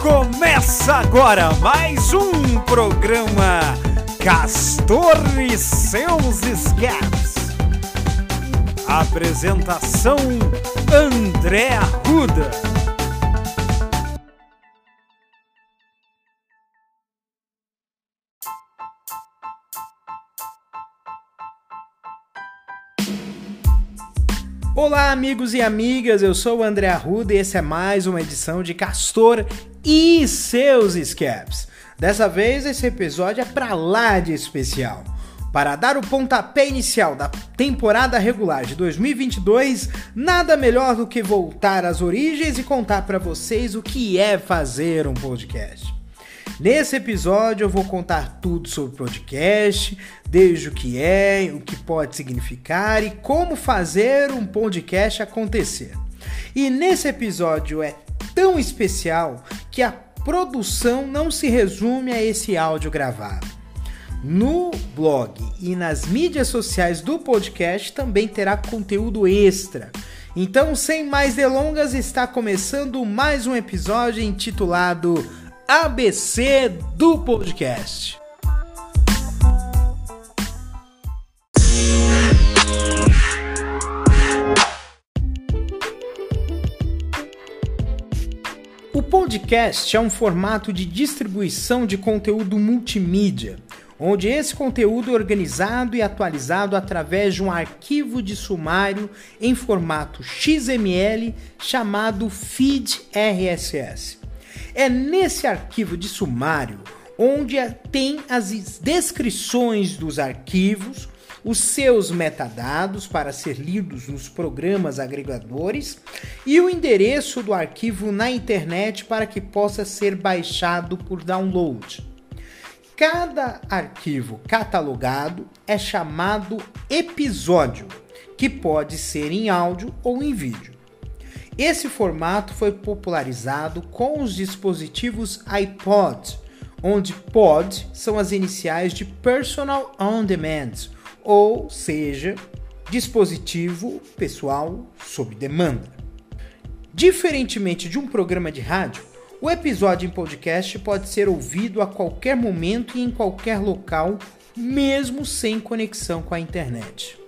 Começa agora mais um programa Castor e seus escapes. Apresentação André Arruda. Olá, amigos e amigas, eu sou o André Arruda e essa é mais uma edição de Castor e seus escapes. Dessa vez, esse episódio é pra lá de especial. Para dar o pontapé inicial da temporada regular de 2022, nada melhor do que voltar às origens e contar para vocês o que é fazer um podcast. Nesse episódio eu vou contar tudo sobre o podcast, desde o que é, o que pode significar e como fazer um podcast acontecer. E nesse episódio é tão especial que a produção não se resume a esse áudio gravado. No blog e nas mídias sociais do podcast também terá conteúdo extra. Então, sem mais delongas, está começando mais um episódio intitulado ABC do podcast. O podcast é um formato de distribuição de conteúdo multimídia, onde esse conteúdo é organizado e atualizado através de um arquivo de sumário em formato XML chamado feed RSS. É nesse arquivo de sumário onde tem as descrições dos arquivos, os seus metadados para ser lidos nos programas agregadores e o endereço do arquivo na internet para que possa ser baixado por download. Cada arquivo catalogado é chamado episódio, que pode ser em áudio ou em vídeo. Esse formato foi popularizado com os dispositivos iPod, onde POD são as iniciais de Personal On Demand, ou seja, dispositivo pessoal sob demanda. Diferentemente de um programa de rádio, o episódio em podcast pode ser ouvido a qualquer momento e em qualquer local, mesmo sem conexão com a internet.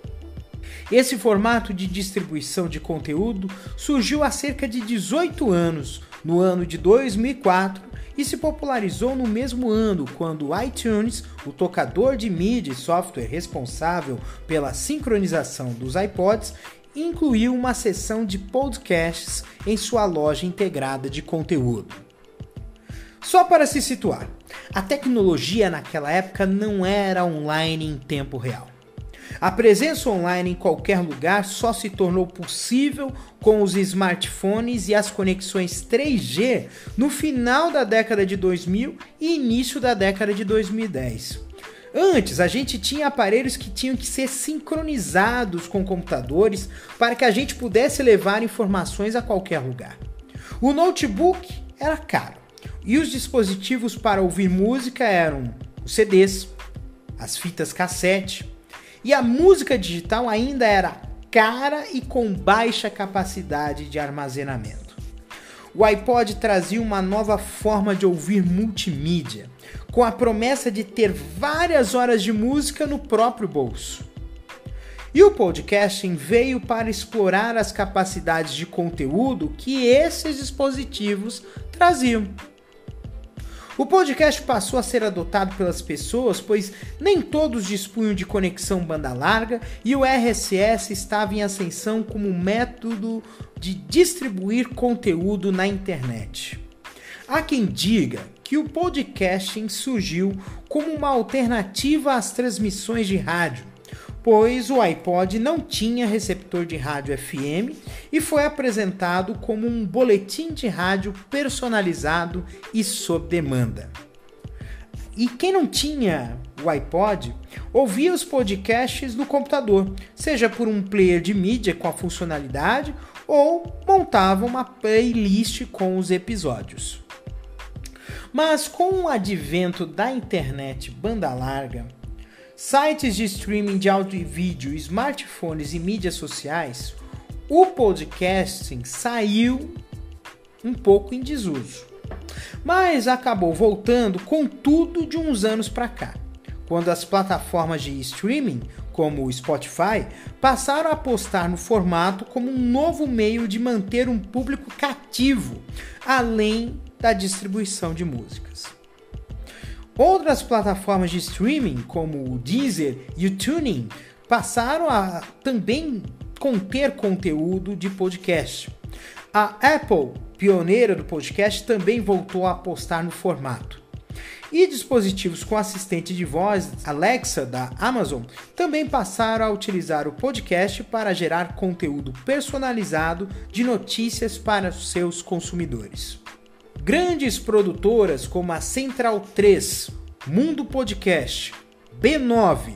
Esse formato de distribuição de conteúdo surgiu há cerca de 18 anos, no ano de 2004, e se popularizou no mesmo ano quando o iTunes, o tocador de mídia e software responsável pela sincronização dos iPods, incluiu uma seção de podcasts em sua loja integrada de conteúdo. Só para se situar, a tecnologia naquela época não era online em tempo real. A presença online em qualquer lugar só se tornou possível com os smartphones e as conexões 3G no final da década de 2000 e início da década de 2010. Antes, a gente tinha aparelhos que tinham que ser sincronizados com computadores para que a gente pudesse levar informações a qualquer lugar. O notebook era caro e os dispositivos para ouvir música eram os CDs, as fitas cassete, e a música digital ainda era cara e com baixa capacidade de armazenamento. O iPod trazia uma nova forma de ouvir multimídia, com a promessa de ter várias horas de música no próprio bolso. E o podcasting veio para explorar as capacidades de conteúdo que esses dispositivos traziam. O podcast passou a ser adotado pelas pessoas, pois nem todos dispunham de conexão banda larga e o RSS estava em ascensão como método de distribuir conteúdo na internet. Há quem diga que o podcasting surgiu como uma alternativa às transmissões de rádio, pois o iPod não tinha receptor de rádio FM e foi apresentado como um boletim de rádio personalizado e sob demanda. E quem não tinha o iPod ouvia os podcasts no computador, seja por um player de mídia com a funcionalidade ou montava uma playlist com os episódios. Mas com o advento da internet banda larga, sites de streaming de áudio e vídeo, smartphones e mídias sociais, o podcasting saiu um pouco em desuso. mas acabou voltando com tudo de uns anos para cá, quando as plataformas de streaming, como o Spotify, passaram a apostar no formato como um novo meio de manter um público cativo, além da distribuição de músicas. Outras plataformas de streaming, como o Deezer e o Tuning, passaram a também conter conteúdo de podcast. A Apple, pioneira do podcast, também voltou a apostar no formato. E dispositivos com assistente de voz Alexa da Amazon também passaram a utilizar o podcast para gerar conteúdo personalizado de notícias para seus consumidores. Grandes produtoras como a Central 3, Mundo Podcast, B9,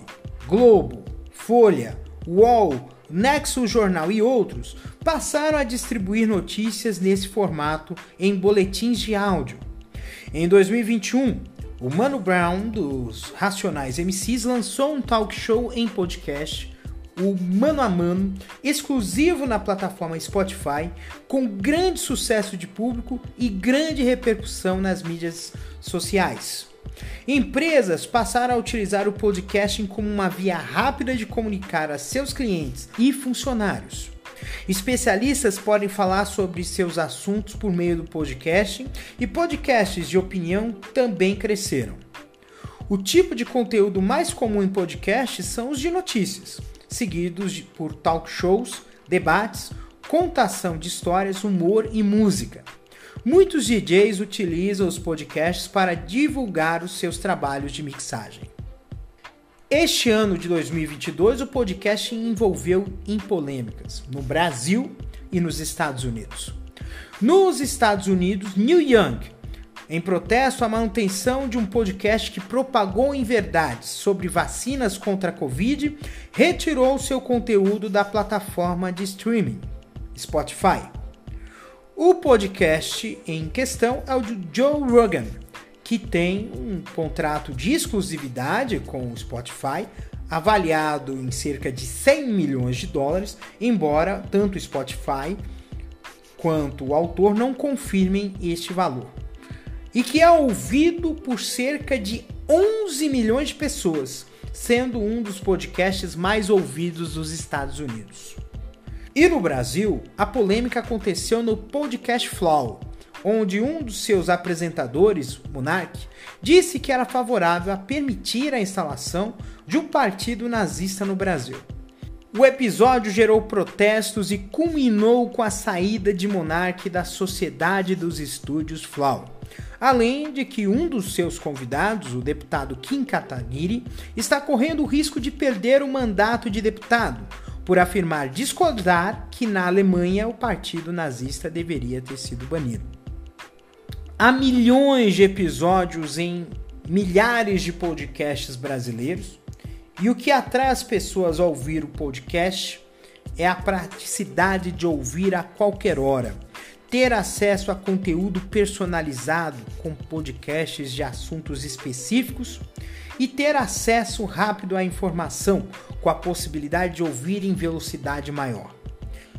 Globo, Folha, UOL, Nexo Jornal e outros passaram a distribuir notícias nesse formato em boletins de áudio. Em 2021, o Mano Brown dos Racionais MCs lançou um talk show em podcast o Mano a Mano, exclusivo na plataforma Spotify, com grande sucesso de público e grande repercussão nas mídias sociais. Empresas passaram a utilizar o podcasting como uma via rápida de comunicar a seus clientes e funcionários. Especialistas podem falar sobre seus assuntos por meio do podcasting e podcasts de opinião também cresceram. O tipo de conteúdo mais comum em podcasts são os de notícias seguidos por talk shows, debates, contação de histórias, humor e música. Muitos DJs utilizam os podcasts para divulgar os seus trabalhos de mixagem. Este ano de 2022, o podcast envolveu em polêmicas no Brasil e nos Estados Unidos. Nos Estados Unidos, Neil Young, em protesto à manutenção de um podcast que propagou inverdades sobre vacinas contra a Covid, retirou seu conteúdo da plataforma de streaming, Spotify. O podcast em questão é o de Joe Rogan, que tem um contrato de exclusividade com o Spotify, avaliado em cerca de 100 milhões de dólares, embora tanto o Spotify quanto o autor não confirmem este valor e que é ouvido por cerca de 11 milhões de pessoas, sendo um dos podcasts mais ouvidos dos Estados Unidos. E no Brasil, a polêmica aconteceu no Podcast Flow, onde um dos seus apresentadores, Monark, disse que era favorável a permitir a instalação de um partido nazista no Brasil. O episódio gerou protestos e culminou com a saída de Monark da Sociedade dos Estúdios Flow. Além de que um dos seus convidados, o deputado Kim Kataguiri, está correndo o risco de perder o mandato de deputado, por afirmar discordar que na Alemanha o partido nazista deveria ter sido banido. Há milhões de episódios em milhares de podcasts brasileiros, e o que atrai as pessoas a ouvir o podcast é a praticidade de ouvir a qualquer hora ter acesso a conteúdo personalizado com podcasts de assuntos específicos e ter acesso rápido à informação com a possibilidade de ouvir em velocidade maior.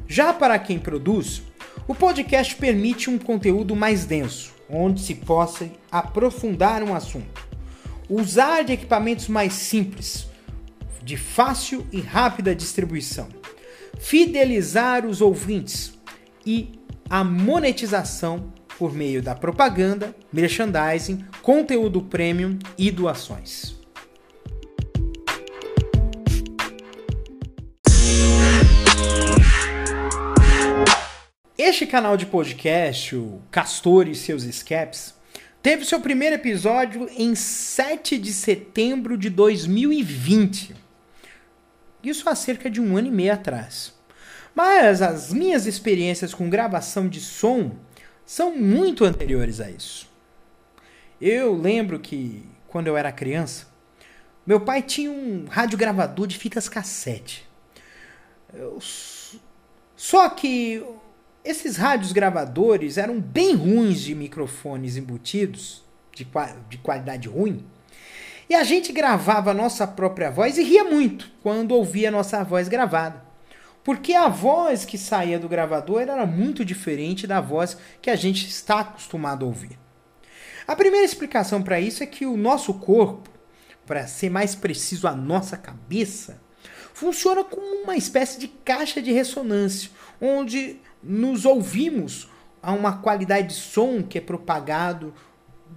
Já para quem produz, o podcast permite um conteúdo mais denso, onde se possa aprofundar um assunto. Usar de equipamentos mais simples, de fácil e rápida distribuição. Fidelizar os ouvintes e a monetização por meio da propaganda, merchandising, conteúdo premium e doações. Este canal de podcast, o Castor e seus escapes, teve seu primeiro episódio em 7 de setembro de 2020. Isso há cerca de um ano e meio atrás. Mas as minhas experiências com gravação de som são muito anteriores a isso. Eu lembro que, quando eu era criança, meu pai tinha um radiogravador de fitas cassete. Eu... Só que esses rádios gravadores eram bem ruins de microfones embutidos, de, de qualidade ruim. E a gente gravava a nossa própria voz e ria muito quando ouvia a nossa voz gravada. Porque a voz que saía do gravador era muito diferente da voz que a gente está acostumado a ouvir. A primeira explicação para isso é que o nosso corpo, para ser mais preciso, a nossa cabeça, funciona como uma espécie de caixa de ressonância, onde nos ouvimos a uma qualidade de som que é propagado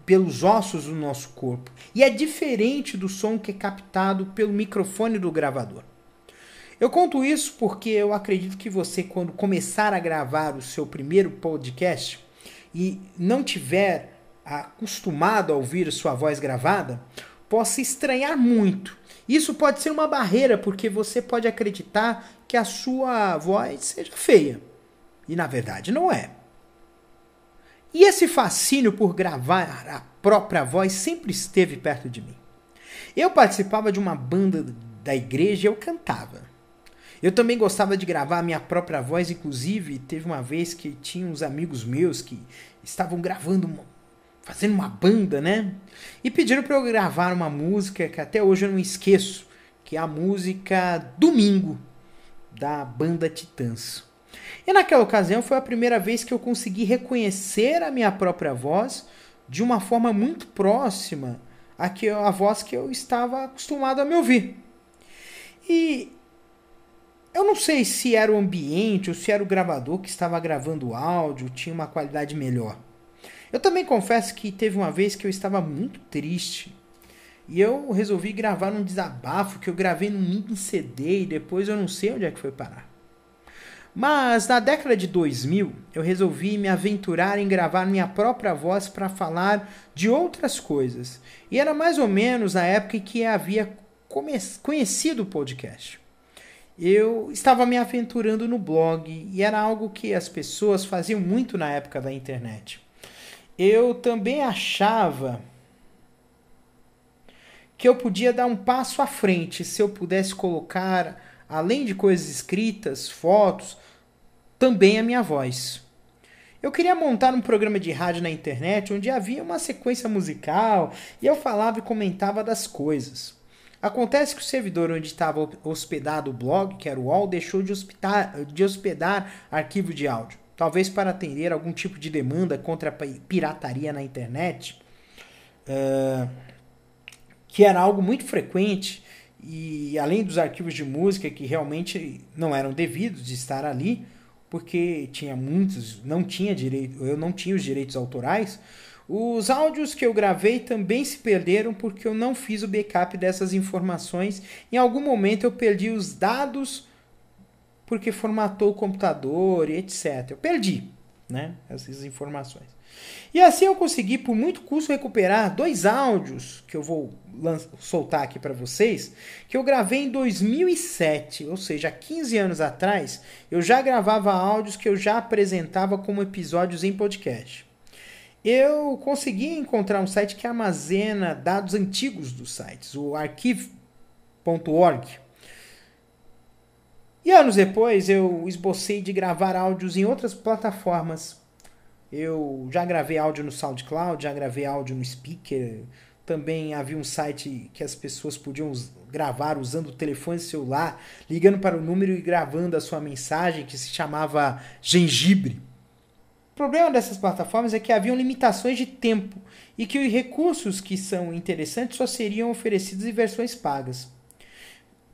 pelos ossos do nosso corpo. E é diferente do som que é captado pelo microfone do gravador. Eu conto isso porque eu acredito que você, quando começar a gravar o seu primeiro podcast e não tiver acostumado a ouvir sua voz gravada, possa estranhar muito. Isso pode ser uma barreira porque você pode acreditar que a sua voz seja feia. E na verdade não é. E esse fascínio por gravar a própria voz sempre esteve perto de mim. Eu participava de uma banda da igreja e eu cantava. Eu também gostava de gravar a minha própria voz, inclusive teve uma vez que tinha uns amigos meus que estavam gravando, uma, fazendo uma banda, né? E pediram para eu gravar uma música que até hoje eu não esqueço, que é a música Domingo da banda Titãs. E naquela ocasião foi a primeira vez que eu consegui reconhecer a minha própria voz de uma forma muito próxima à que a voz que eu estava acostumado a me ouvir. E eu não sei se era o ambiente ou se era o gravador que estava gravando o áudio, tinha uma qualidade melhor. Eu também confesso que teve uma vez que eu estava muito triste e eu resolvi gravar um desabafo que eu gravei num mini CD e depois eu não sei onde é que foi parar. Mas na década de 2000 eu resolvi me aventurar em gravar minha própria voz para falar de outras coisas. E era mais ou menos na época em que havia conhecido o podcast eu estava me aventurando no blog e era algo que as pessoas faziam muito na época da internet. Eu também achava que eu podia dar um passo à frente se eu pudesse colocar, além de coisas escritas, fotos, também a minha voz. Eu queria montar um programa de rádio na internet onde havia uma sequência musical e eu falava e comentava das coisas. Acontece que o servidor onde estava hospedado o blog, que era o UOL, deixou de hospedar, de hospedar arquivo de áudio. Talvez para atender algum tipo de demanda contra a pirataria na internet, uh, que era algo muito frequente, e além dos arquivos de música que realmente não eram devidos de estar ali, porque tinha muitos, não tinha direito, eu não tinha os direitos autorais, os áudios que eu gravei também se perderam porque eu não fiz o backup dessas informações. Em algum momento eu perdi os dados porque formatou o computador e etc. Eu perdi, né, essas informações. E assim eu consegui por muito custo recuperar dois áudios que eu vou soltar aqui para vocês, que eu gravei em 2007, ou seja, há 15 anos atrás, eu já gravava áudios que eu já apresentava como episódios em podcast eu consegui encontrar um site que armazena dados antigos dos sites, o archive.org. E anos depois eu esbocei de gravar áudios em outras plataformas. Eu já gravei áudio no SoundCloud, já gravei áudio no Speaker. Também havia um site que as pessoas podiam gravar usando o telefone celular, ligando para o número e gravando a sua mensagem, que se chamava Gengibre. O problema dessas plataformas é que haviam limitações de tempo e que os recursos que são interessantes só seriam oferecidos em versões pagas.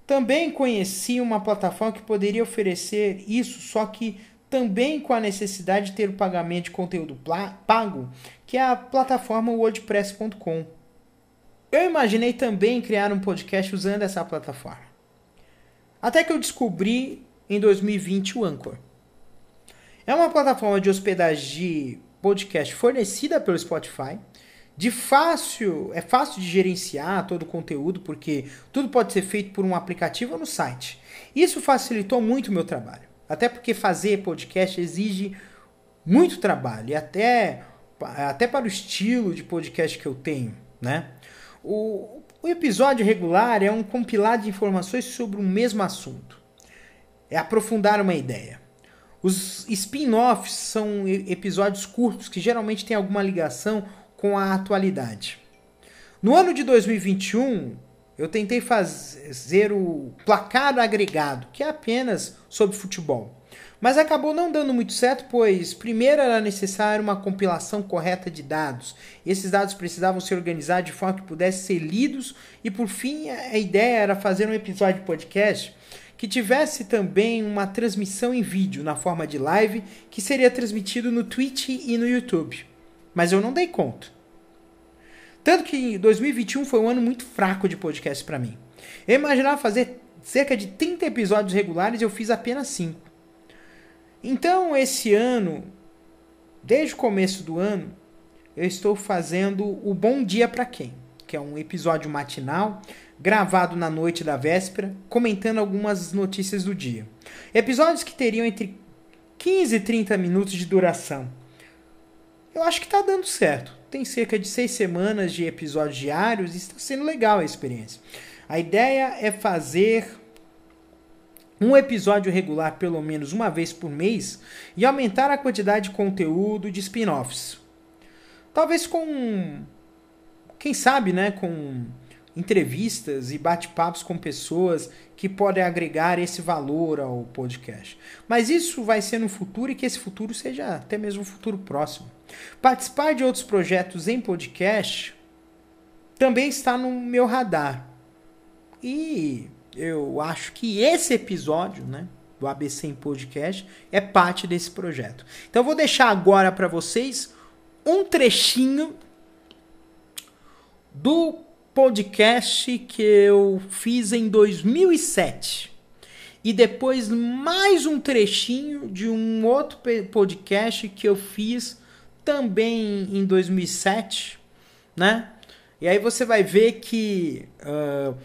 Também conheci uma plataforma que poderia oferecer isso, só que também com a necessidade de ter o pagamento de conteúdo pago, que é a plataforma WordPress.com. Eu imaginei também criar um podcast usando essa plataforma. Até que eu descobri em 2020 o Anchor. É uma plataforma de hospedagem de podcast fornecida pelo Spotify. De fácil, é fácil de gerenciar todo o conteúdo, porque tudo pode ser feito por um aplicativo ou no site. Isso facilitou muito o meu trabalho. Até porque fazer podcast exige muito trabalho, e até, até para o estilo de podcast que eu tenho, né? O, o episódio regular é um compilado de informações sobre o mesmo assunto. É aprofundar uma ideia. Os spin-offs são episódios curtos que geralmente têm alguma ligação com a atualidade. No ano de 2021, eu tentei fazer o placar agregado, que é apenas sobre futebol. Mas acabou não dando muito certo, pois primeiro era necessário uma compilação correta de dados. Esses dados precisavam ser organizados de forma que pudessem ser lidos, e por fim a ideia era fazer um episódio de podcast que tivesse também uma transmissão em vídeo na forma de live, que seria transmitido no Twitch e no YouTube. Mas eu não dei conta. Tanto que 2021 foi um ano muito fraco de podcast para mim. Eu imaginava fazer cerca de 30 episódios regulares e eu fiz apenas 5. Então, esse ano, desde o começo do ano, eu estou fazendo o Bom Dia para Quem, que é um episódio matinal gravado na noite da véspera, comentando algumas notícias do dia. Episódios que teriam entre 15 e 30 minutos de duração. Eu acho que está dando certo. Tem cerca de seis semanas de episódios diários e está sendo legal a experiência. A ideia é fazer um episódio regular pelo menos uma vez por mês e aumentar a quantidade de conteúdo de spin-offs. Talvez com. Quem sabe, né? Com entrevistas e bate-papos com pessoas que podem agregar esse valor ao podcast. Mas isso vai ser no futuro e que esse futuro seja até mesmo um futuro próximo. Participar de outros projetos em podcast também está no meu radar. E eu acho que esse episódio, né, do ABC em podcast é parte desse projeto. Então eu vou deixar agora para vocês um trechinho do podcast que eu fiz em 2007. E depois mais um trechinho de um outro podcast que eu fiz também em 2007, né? E aí você vai ver que uh,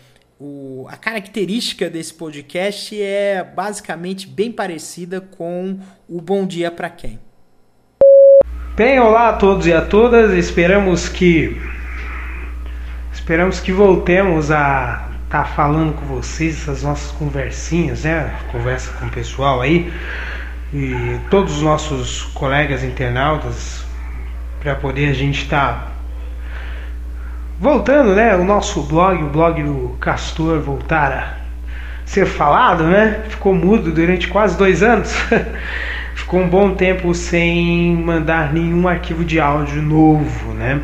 o, a característica desse podcast é basicamente bem parecida com o Bom Dia para Quem. Bem, olá a todos e a todas. Esperamos que Esperamos que voltemos a estar tá falando com vocês essas nossas conversinhas, né? Conversa com o pessoal aí e todos os nossos colegas internautas para poder a gente estar tá voltando, né? O nosso blog, o blog do Castor voltar a ser falado, né? Ficou mudo durante quase dois anos. Ficou um bom tempo sem mandar nenhum arquivo de áudio novo, né?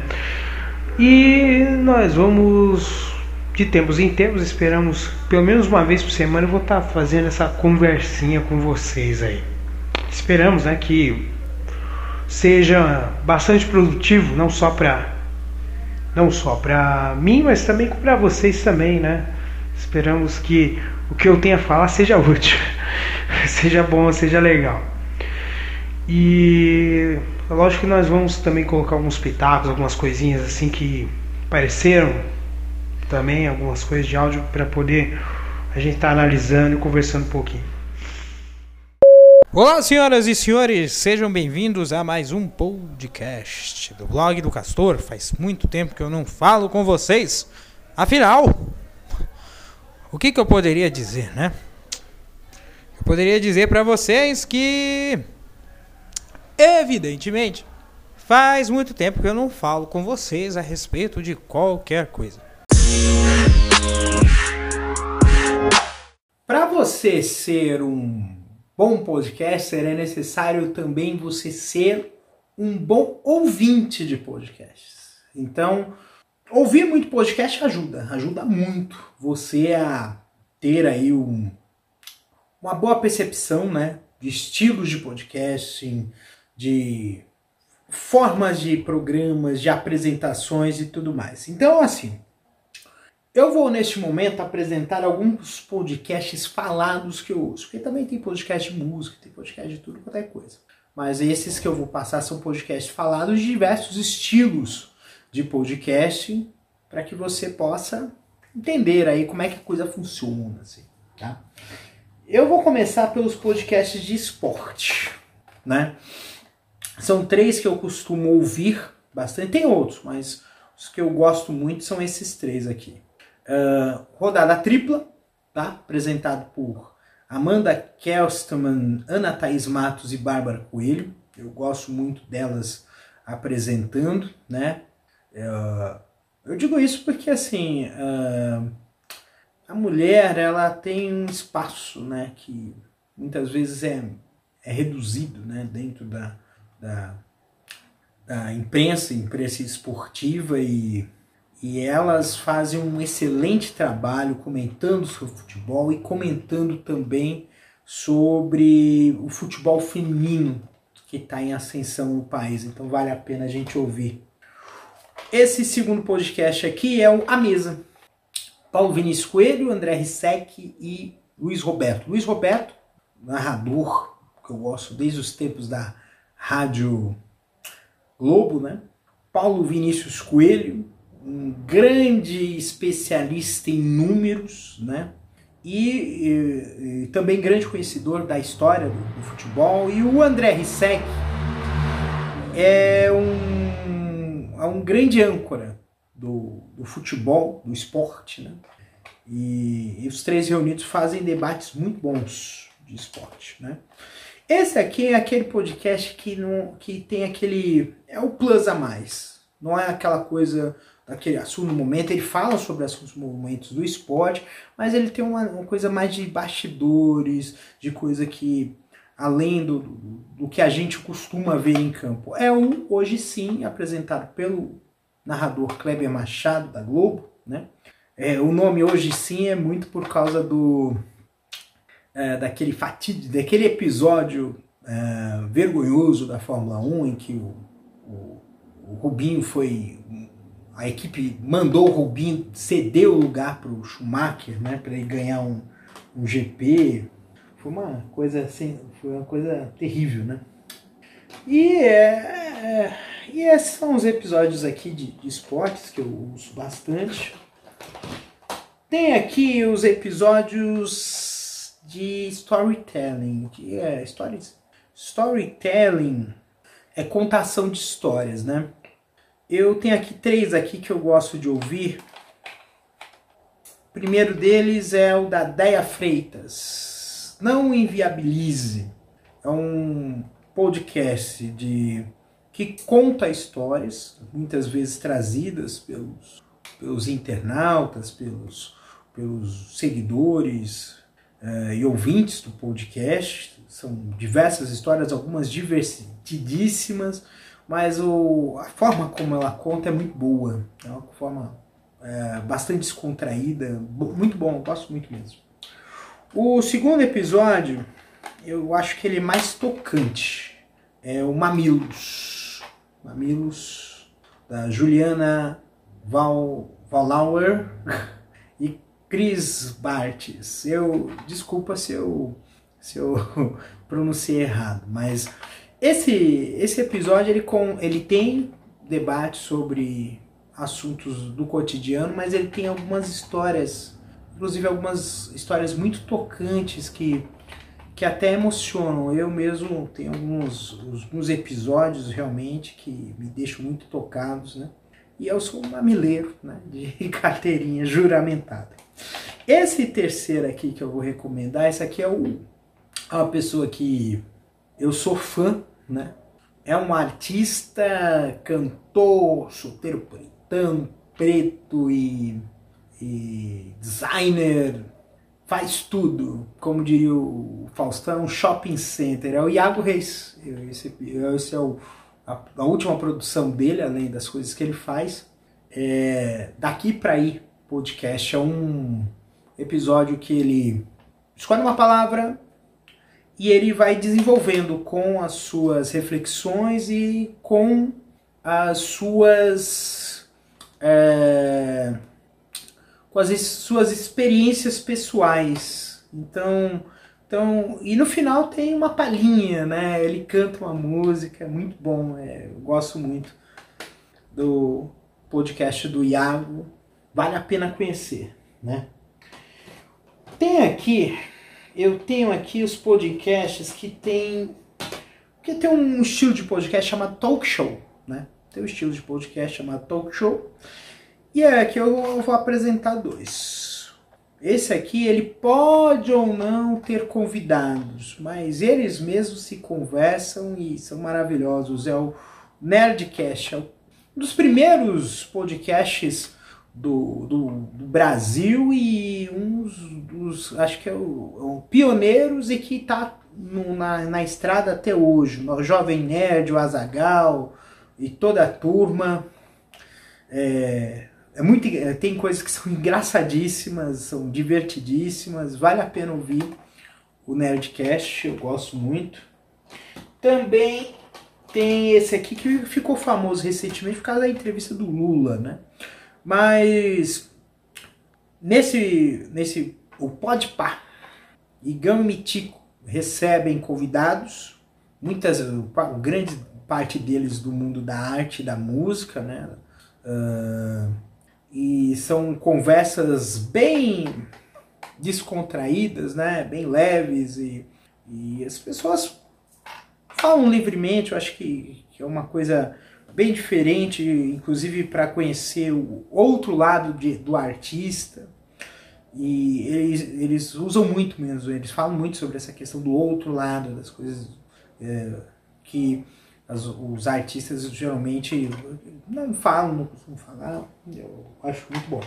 E nós vamos de tempos em tempos, esperamos pelo menos uma vez por semana eu vou estar tá fazendo essa conversinha com vocês aí. Esperamos, né, que seja bastante produtivo, não só para não só para mim, mas também para vocês também, né? Esperamos que o que eu tenha a falar seja útil, seja bom, seja legal. E lógico que nós vamos também colocar alguns pitacos, algumas coisinhas assim que apareceram também, algumas coisas de áudio para poder a gente estar tá analisando e conversando um pouquinho. Olá, senhoras e senhores, sejam bem-vindos a mais um podcast do blog do Castor. Faz muito tempo que eu não falo com vocês. Afinal, o que, que eu poderia dizer, né? Eu poderia dizer para vocês que Evidentemente, faz muito tempo que eu não falo com vocês a respeito de qualquer coisa. Para você ser um bom podcaster, é necessário também você ser um bom ouvinte de podcasts. Então, ouvir muito podcast ajuda, ajuda muito você a ter aí um, uma boa percepção, né, de estilos de podcasting, de formas de programas, de apresentações e tudo mais. Então, assim, eu vou neste momento apresentar alguns podcasts falados que eu uso, porque também tem podcast de música, tem podcast de tudo qualquer coisa. Mas esses que eu vou passar são podcasts falados de diversos estilos de podcast, para que você possa entender aí como é que a coisa funciona, assim, tá? Eu vou começar pelos podcasts de esporte, né? São três que eu costumo ouvir bastante. Tem outros, mas os que eu gosto muito são esses três aqui. Uh, rodada tripla, tá? apresentado por Amanda Kelsterman, Ana Thaís Matos e Bárbara Coelho. Eu gosto muito delas apresentando, né? Uh, eu digo isso porque assim uh, a mulher ela tem um espaço, né? Que muitas vezes é é reduzido né, dentro da, da, da imprensa, imprensa esportiva, e, e elas fazem um excelente trabalho comentando sobre futebol e comentando também sobre o futebol feminino que está em ascensão no país. Então vale a pena a gente ouvir. Esse segundo podcast aqui é o A Mesa. Paulo Vinícius Coelho, André Rissec e Luiz Roberto. Luiz Roberto, narrador, que eu gosto desde os tempos da Rádio Globo, né? Paulo Vinícius Coelho, um grande especialista em números, né? E, e, e também grande conhecedor da história do, do, futebol. E o André Rissec é um, é um grande âncora do, do futebol, do esporte, né? E, e, os três reunidos fazem debates muito bons de esporte, né? Esse aqui é aquele podcast que, não, que tem aquele. É o plus a mais. Não é aquela coisa daquele assunto no momento. Ele fala sobre assuntos momentos do esporte, mas ele tem uma, uma, coisa mais de bastidores, de coisa que. Além do, do, que a gente costuma ver em campo. É um, hoje sim, apresentado pelo narrador Kleber Machado, da Globo, né? É, o nome hoje sim é muito por causa do é, daquele fatídico, daquele episódio é, vergonhoso da Fórmula 1 em que o, o, o, Rubinho foi a equipe mandou o Rubinho ceder o lugar para o Schumacher, né, para ele ganhar um, um GP. Foi uma coisa assim, foi uma coisa terrível, né? E é, é e esses são os episódios aqui de, de esportes que eu uso bastante. Tem aqui os episódios de storytelling. Que é stories, storytelling é contação de histórias, né? Eu tenho aqui três aqui que eu gosto de ouvir. O primeiro deles é o da Deia Freitas. Não inviabilize. É um podcast de que conta histórias, muitas vezes trazidas pelos, pelos internautas, pelos, pelos seguidores uh, e ouvintes do podcast. São diversas histórias, algumas divertidíssimas, mas o, a forma como ela conta é muito boa. É uma forma é, bastante descontraída, muito bom, gosto muito mesmo. O segundo episódio, eu acho que ele é mais tocante. É o Mamilos Mamilos, da Juliana Val, Valauer e Cris Bartes. Eu desculpa se eu se eu pronunciei errado, mas esse esse episódio ele com ele tem debate sobre assuntos do cotidiano, mas ele tem algumas histórias, inclusive algumas histórias muito tocantes que que até emocionam. Eu mesmo tenho alguns, alguns episódios realmente que me deixam muito tocados, né? E eu sou um mamileiro, né? De carteirinha juramentada. Esse terceiro aqui que eu vou recomendar, esse aqui é o, é uma pessoa que eu sou fã, né? É um artista, cantor, solteiro pretão, preto e, e designer, faz tudo, como diria o Faustão, shopping center. É o Iago Reis. Esse, esse é o, a, a, última produção dele, além das coisas que ele faz. É, Daqui para aí, podcast é um episódio que ele escolhe uma palavra e ele vai desenvolvendo com as suas reflexões e com as suas. É, com as suas experiências pessoais. Então, então, e no final tem uma palhinha, né? Ele canta uma música, é muito bom, é, eu gosto muito do podcast do Iago, vale a pena conhecer, né? Tem aqui, eu tenho aqui os podcasts que tem que tem um estilo de podcast chamado talk show, né? Tem um estilo de podcast chamado talk show. E é aqui eu vou apresentar dois. Esse aqui ele pode ou não ter convidados, mas eles mesmos se conversam e são maravilhosos. É o Nerdcast, é um dos primeiros podcasts do, do, do Brasil e um dos, acho que é o, é o pioneiros e que no, na, na estrada até hoje. O Jovem Nerd, o Azagal e toda a turma. É, é muito, é, tem coisas que são engraçadíssimas, são divertidíssimas, vale a pena ouvir o Nerdcast, eu gosto muito. Também tem esse aqui que ficou famoso recentemente por causa da entrevista do Lula, né? Mas nesse nesse o Podpah e Mitico recebem convidados, muitas grande parte deles do mundo da arte da música, né? Uh, e são conversas bem descontraídas, né? Bem leves e, e as pessoas falam livremente. Eu acho que, que é uma coisa bem diferente, inclusive para conhecer o outro lado de, do artista. E eles, eles usam muito mesmo, eles falam muito sobre essa questão do outro lado das coisas é, que as, os artistas geralmente não falam, não costumam falar. Eu acho muito bom.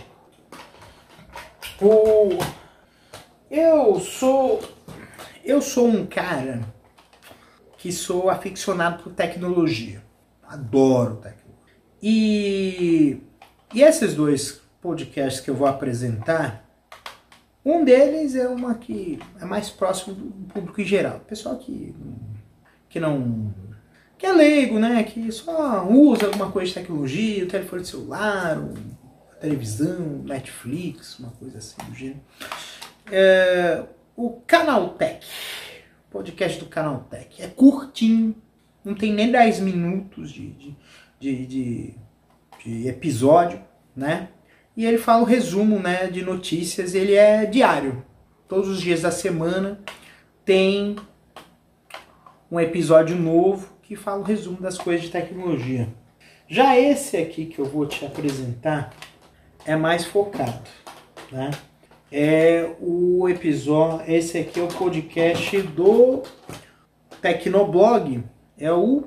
O, eu sou eu sou um cara que sou aficionado por tecnologia. Adoro tecnologia. E, e esses dois podcasts que eu vou apresentar, um deles é uma que é mais próximo do público em geral. Pessoal que, que não que é leigo, né? Que só usa alguma coisa de tecnologia, o telefone celular, a televisão, Netflix, uma coisa assim do gênero. É, o Canaltech, podcast do Canaltech, é curtinho, não tem nem 10 minutos de, de, de, de, de episódio, né? E ele fala o resumo né, de notícias, ele é diário. Todos os dias da semana tem um episódio novo que fala o resumo das coisas de tecnologia. Já esse aqui que eu vou te apresentar é mais focado, né? É o episódio, esse aqui é o podcast do Tecnoblog, é o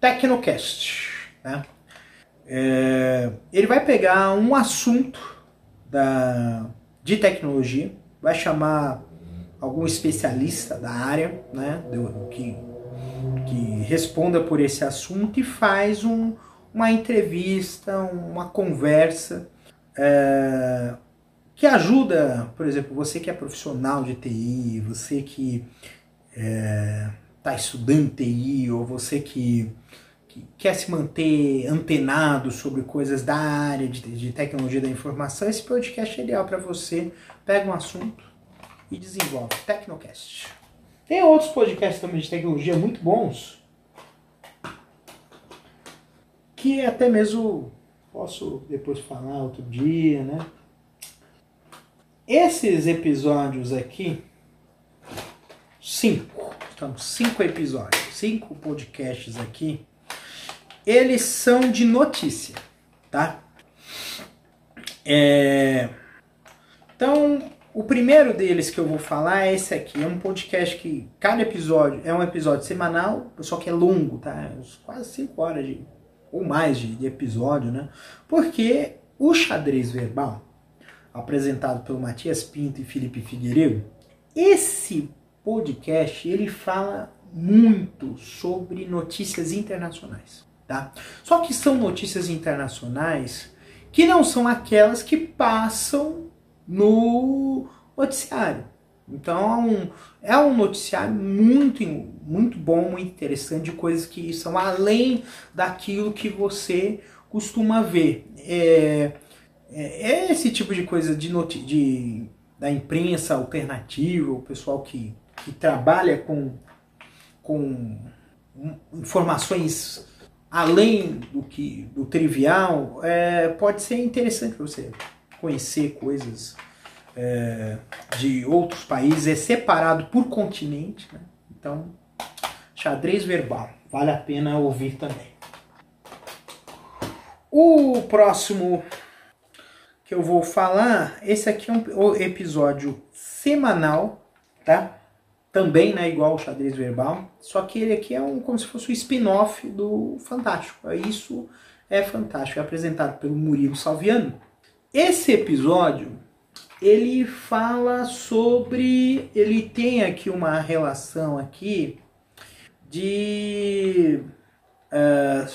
Tecnocast, né? É, ele vai pegar um assunto da, de tecnologia, vai chamar algum especialista da área, né, que que responda por esse assunto e faz um, uma entrevista, uma conversa é, que ajuda, por exemplo, você que é profissional de TI, você que é, tá estudando TI, ou você que, que, quer se manter antenado sobre coisas da área de, de tecnologia da informação, esse podcast é ideal para você. Pega um assunto e desenvolve. Tecnocast. Tem outros podcasts também de tecnologia muito bons que até mesmo posso depois falar outro dia, né? Esses episódios aqui, cinco, então cinco episódios, cinco podcasts aqui, eles são de notícia, tá? É... Então, o primeiro deles que eu vou falar é esse aqui. É um podcast que cada episódio é um episódio semanal, só que é longo, tá? Quase 5 horas de, ou mais de, de episódio, né? Porque o xadrez verbal, apresentado pelo Matias Pinto e Felipe Figueiredo, esse podcast ele fala muito sobre notícias internacionais, tá? Só que são notícias internacionais que não são aquelas que passam no noticiário. Então é um noticiário muito, muito bom, muito interessante, de coisas que são além daquilo que você costuma ver. É, é, é esse tipo de coisa de, de da imprensa alternativa, o pessoal que, que trabalha com, com informações além do que do trivial, é, pode ser interessante você conhecer coisas é, de outros países, é separado por continente. Né? Então, xadrez verbal, vale a pena ouvir também. O próximo que eu vou falar, esse aqui é um episódio semanal, tá? Também, né, igual o xadrez verbal, só que ele aqui é um como se fosse um spin-off do Fantástico. Isso é fantástico, é apresentado pelo Murilo Salviano. Esse episódio, ele fala sobre. Ele tem aqui uma relação aqui de. Uh,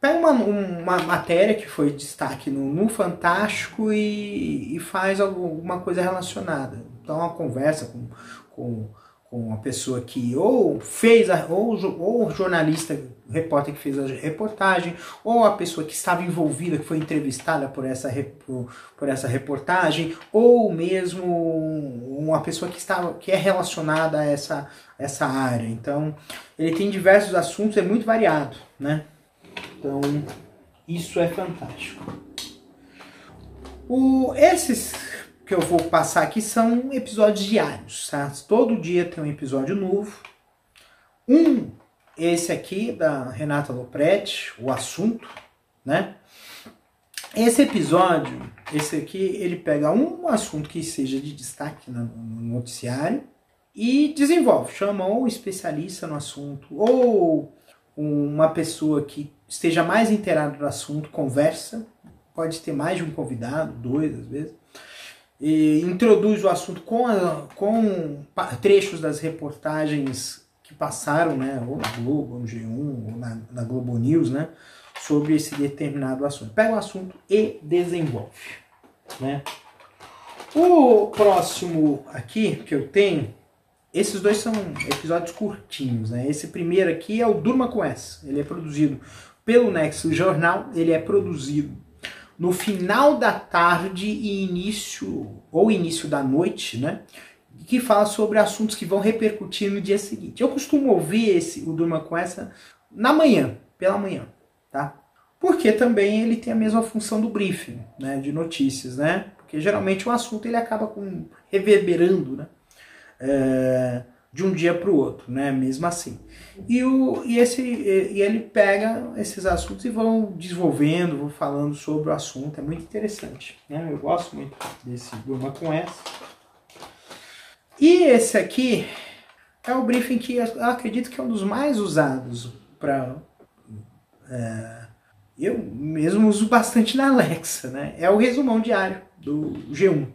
pega uma, uma matéria que foi destaque no, no Fantástico e, e, faz alguma coisa relacionada. Então, uma conversa com, com, com uma pessoa que ou fez, a, ou, ou o jornalista, o repórter que fez a reportagem, ou a pessoa que estava envolvida, que foi entrevistada por essa, por, essa reportagem, ou mesmo uma pessoa que, estava, que é relacionada a essa, essa área. Então, ele tem diversos assuntos, é muito variado, né? Então, isso é fantástico. O, esses que eu vou passar aqui são episódios diários, tá? Todo dia tem um episódio novo. Um, esse aqui da Renata Lopretti, o assunto, né? Esse episódio, esse aqui, ele pega um assunto que seja de destaque no noticiário e desenvolve, chama ou especialista no assunto ou uma pessoa que esteja mais inteirada no assunto, conversa, pode ter mais de um convidado, dois às vezes, e introduz o assunto com, a, com trechos das reportagens que passaram, né, ou na Globo, ou no G1, ou na, na Globo News, né, sobre esse determinado assunto. Pega o assunto e desenvolve, né. O próximo aqui que eu tenho esses dois são episódios curtinhos, né? Esse primeiro aqui é o Durma com essa. Ele é produzido pelo Nexo Jornal, ele é produzido no final da tarde e início ou início da noite, né? Que fala sobre assuntos que vão repercutir no dia seguinte. Eu costumo ouvir esse o Durma com essa na manhã, pela manhã, tá? Porque também ele tem a mesma função do briefing, né, de notícias, né? Porque geralmente o assunto ele acaba com reverberando, né? é, de um dia para o outro, né? Mesmo assim. E, o, e, esse, e ele pega esses assuntos e vão desenvolvendo, vão falando sobre o assunto. É muito interessante. Né? Eu gosto muito desse Durma com essa. E esse aqui é o briefing que eu acredito que é um dos mais usados para. É, eu mesmo uso bastante na Alexa, né? É o resumão diário do G1.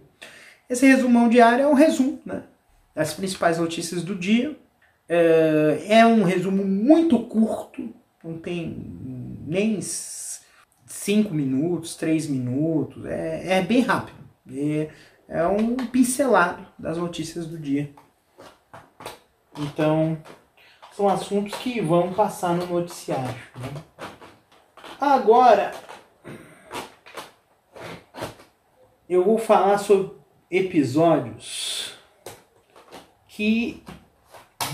Esse resumão diário é um resumo, né? As principais notícias do dia. É, é um resumo muito curto, não tem nem cinco minutos, três minutos, é, é bem rápido. É, é um pincelado das notícias do dia. Então, são assuntos que vão passar no noticiário. Né? Agora, eu vou falar sobre episódios que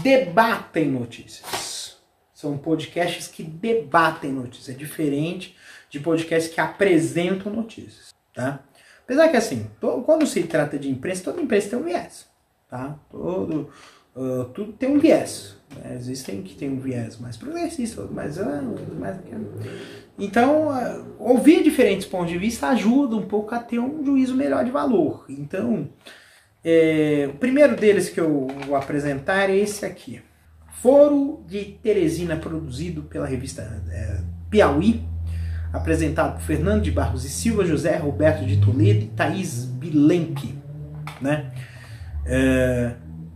debatem notícias. São podcasts que debatem notícias. É diferente de podcasts que apresentam notícias, tá? Apesar que assim, quando se trata de imprensa, toda imprensa tem um viés, tá? Todo, uh, tudo tem um viés. Né? Existem que tem um viés mais progressista, mais, mais então, uh, ouvir diferentes pontos de vista ajuda um pouco a ter um juízo melhor de valor. Então, é, o primeiro deles que eu vou apresentar é esse aqui. Foro de Teresina, produzido pela revista é, Piauí, apresentado por Fernando de Barros e Silva, José Roberto de Toledo e Thaís Bilenque. Né? É,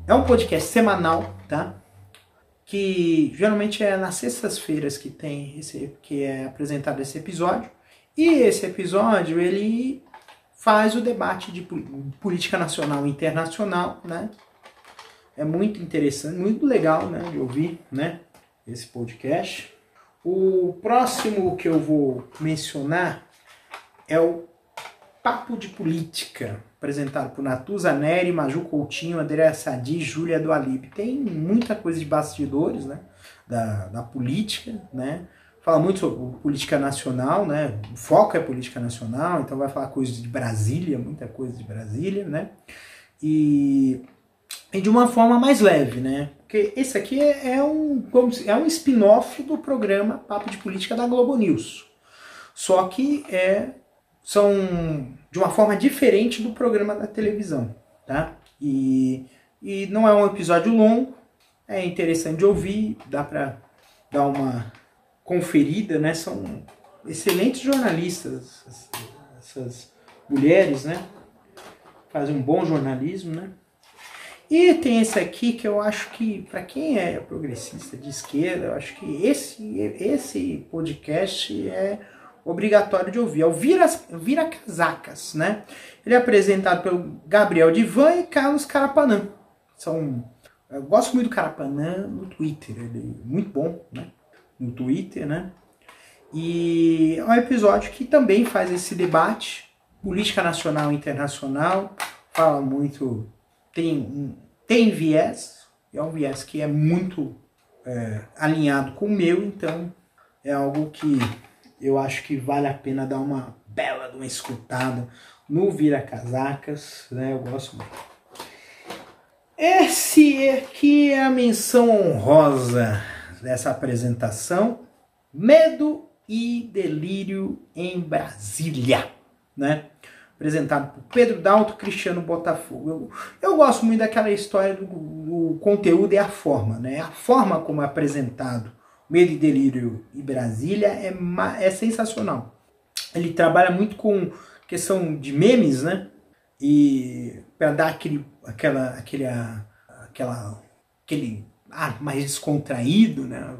é um podcast semanal, tá? Que geralmente é nas sextas-feiras que tem esse, que é apresentado esse episódio. E esse episódio ele faz o debate de política nacional e internacional, né? É muito interessante, muito legal, né, de ouvir, né, esse podcast. O próximo que eu vou mencionar é o Papo de Política, apresentado por Natuza Neri, Maju Coutinho, André Sadi, Júlia do. Tem muita coisa de bastidores, né, da, da política, né, fala muito sobre política nacional, né? O foco é política nacional, então vai falar coisas de Brasília, muita coisa de Brasília, né? E, e de uma forma mais leve, né? Porque esse aqui é, é um, é um spin-off do programa Papo de Política da Globo News. Só que é, são de uma forma diferente do programa da televisão, tá? E, e não é um episódio longo, é interessante de ouvir, dá pra dar uma conferida, né? São excelentes jornalistas, essas mulheres, né? fazem um bom jornalismo, né? E tem esse aqui que eu acho que, para quem é progressista de esquerda, eu acho que esse, esse podcast é obrigatório de ouvir. É o Vira, Vira Casacas, né? Ele é apresentado pelo Gabriel Divan e Carlos Carapanã. São, eu gosto muito do Carapanã no Twitter, ele é muito bom, né? No Twitter, né? E é um episódio que também faz esse debate, política nacional e internacional, fala muito, tem, tem viés, é um viés que é muito é, alinhado com o meu, então é algo que eu acho que vale a pena dar uma bela uma escutada no Vira Casacas, né? Eu gosto muito. Esse aqui é a menção honrosa dessa apresentação. Medo e Delírio em Brasília, né? Apresentado por Pedro Dalto, Cristiano Botafogo. Eu, eu gosto muito daquela história do, do conteúdo e a forma, né? A forma como é apresentado Medo e Delírio e Brasília é, é sensacional. Ele trabalha muito com questão de memes, né? E para dar aquele, aquela, aquele, aquela, aquele mais descontraído, né?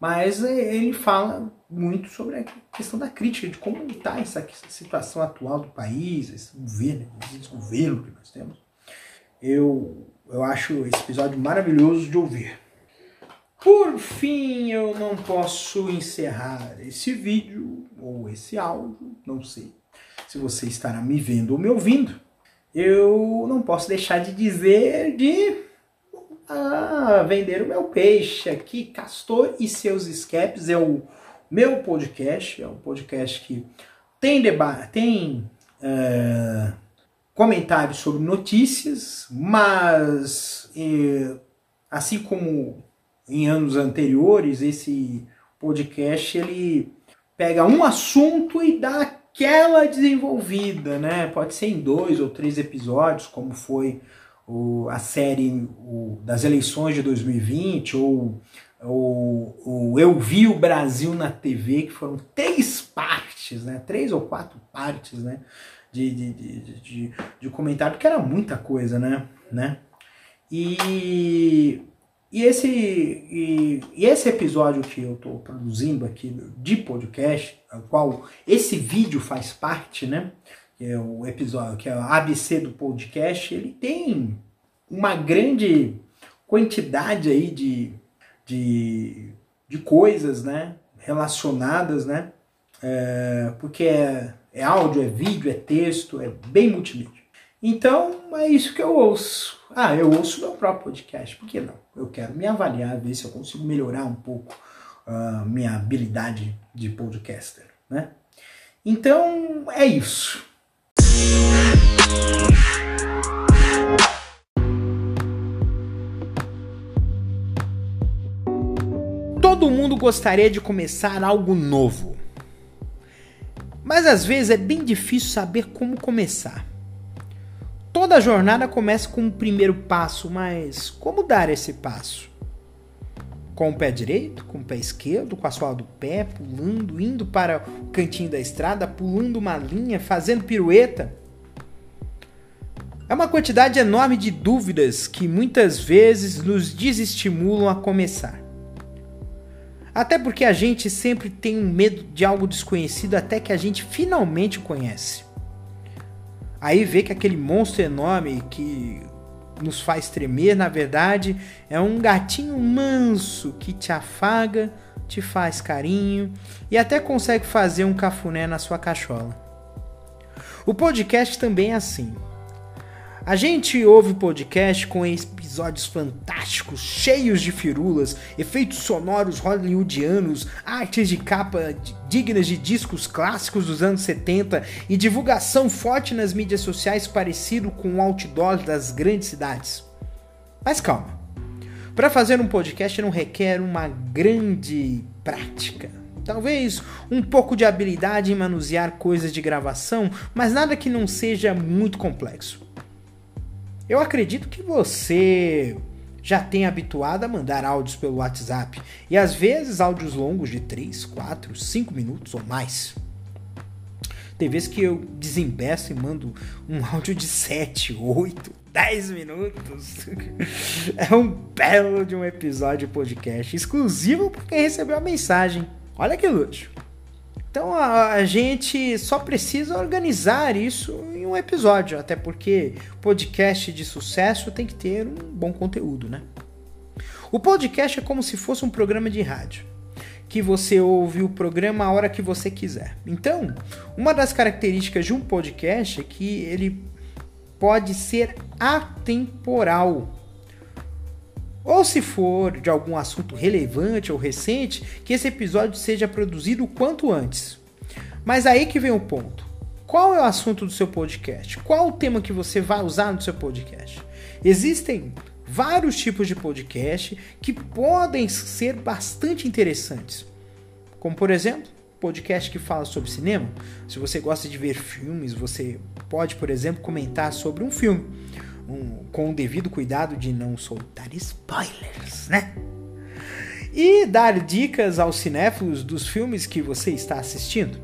Mas ele fala muito sobre a questão da crítica, de como está essa situação atual do país, esse governo, esse desgoverno que nós temos. Eu, eu acho esse episódio maravilhoso de ouvir. Por fim, eu não posso encerrar esse vídeo ou esse áudio, não sei se você estará me vendo ou me ouvindo. Eu não posso deixar de dizer de ah, vender o meu peixe aqui, Castor e seus escapes é o meu podcast, é um podcast que tem debate, tem é, comentários sobre notícias, mas é, assim como em anos anteriores, esse podcast ele pega um assunto e dá aquela desenvolvida, né? Pode ser em dois ou três episódios, como foi o, a série o, das eleições de 2020, ou o, Eu Vi o Brasil na TV, que foram três partes, né? Três ou quatro partes, né? De, de, de, de, de comentário, que era muita coisa, né? né? E e esse, e, e, esse episódio que eu estou produzindo aqui de podcast, ao qual esse vídeo faz parte, né? Que é o episódio, que é o ABC do podcast, ele tem uma grande quantidade aí de, de, de coisas, né? Relacionadas, né? É, porque é, é áudio, é vídeo, é texto, é bem multimídia. Então é isso que eu ouço. Ah, eu ouço meu próprio podcast, por que não? Eu quero me avaliar, ver se eu consigo melhorar um pouco a uh, minha habilidade de podcaster, né? Então é isso. Todo mundo gostaria de começar algo novo. Mas às vezes é bem difícil saber como começar. Toda jornada começa com um primeiro passo, mas como dar esse passo? Com o pé direito, com o pé esquerdo, com a sola do pé, pulando, indo para o cantinho da estrada, pulando uma linha, fazendo pirueta? É uma quantidade enorme de dúvidas que muitas vezes nos desestimulam a começar. Até porque a gente sempre tem um medo de algo desconhecido até que a gente finalmente conhece. Aí vê que aquele monstro enorme que nos faz tremer, na verdade, é um gatinho manso que te afaga, te faz carinho e até consegue fazer um cafuné na sua cachola. O podcast também é assim. A gente ouve podcast com episódios fantásticos, cheios de firulas, efeitos sonoros hollywoodianos, artes de capa dignas de discos clássicos dos anos 70 e divulgação forte nas mídias sociais parecido com o outdoor das grandes cidades. Mas calma. Para fazer um podcast não requer uma grande prática. Talvez um pouco de habilidade em manusear coisas de gravação, mas nada que não seja muito complexo. Eu acredito que você já tem habituado a mandar áudios pelo WhatsApp e às vezes áudios longos de 3, 4, 5 minutos ou mais. Tem vezes que eu desembeço e mando um áudio de 7, 8, 10 minutos. É um belo de um episódio de podcast exclusivo para quem recebeu a mensagem. Olha que luxo. Então a, a, gente só precisa organizar isso em um episódio, até porque podcast de sucesso tem que ter um bom conteúdo, né? O podcast é como se fosse um programa de rádio, que você ouve o programa a hora que você quiser. Então, uma das características de um podcast é que ele pode ser atemporal. Ou se for de algum assunto relevante ou recente, que esse episódio seja produzido o quanto antes. Mas aí que vem o ponto. Qual é o assunto do seu podcast? Qual o tema que você vai usar no seu podcast? Existem vários tipos de podcast que podem ser bastante interessantes. Como por exemplo, podcast que fala sobre cinema. Se você gosta de ver filmes, você pode, por exemplo, comentar sobre um filme um, com o devido cuidado de não soltar spoilers, né? E dar dicas aos cinéfilos dos filmes que você está assistindo.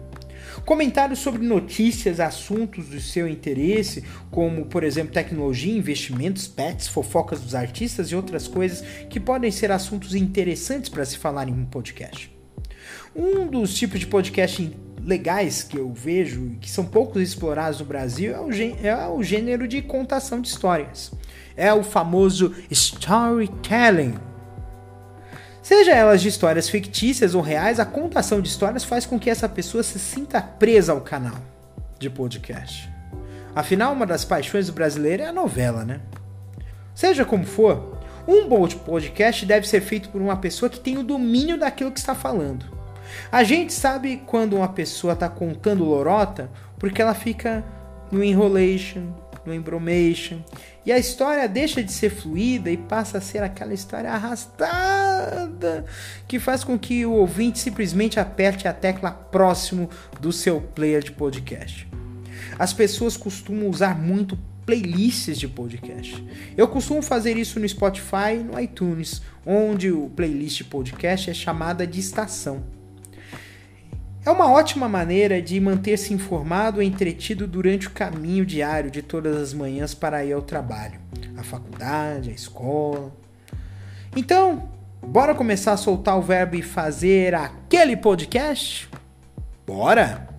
Comentários sobre notícias, assuntos do seu interesse, como, por exemplo, tecnologia, investimentos, pets, fofocas dos artistas e outras coisas que podem ser assuntos interessantes para se falar em um podcast. Um dos tipos de podcast legais que eu vejo, que são poucos explorados no Brasil, é o, é o gênero de contação de histórias. É o famoso storytelling. Seja elas de histórias fictícias ou reais, a contação de histórias faz com que essa pessoa se sinta presa ao canal de podcast. Afinal, uma das paixões do brasileiro é a novela, né? Seja como for, um bom podcast deve ser feito por uma pessoa que tem o domínio daquilo que está falando a gente sabe quando uma pessoa está contando lorota porque ela fica no enrolation, no embromation, e a história deixa de ser fluida e passa a ser aquela história arrastada que faz com que o ouvinte simplesmente aperte a tecla próximo do seu player de podcast. As pessoas costumam usar muito playlists de podcast. Eu costumo fazer isso no Spotify e no iTunes, onde o playlist de podcast é chamada de estação. É uma ótima maneira de manter-se informado e entretido durante o caminho diário de todas as manhãs para ir ao trabalho, à faculdade, à escola. Então, bora começar a soltar o verbo e fazer aquele podcast? Bora!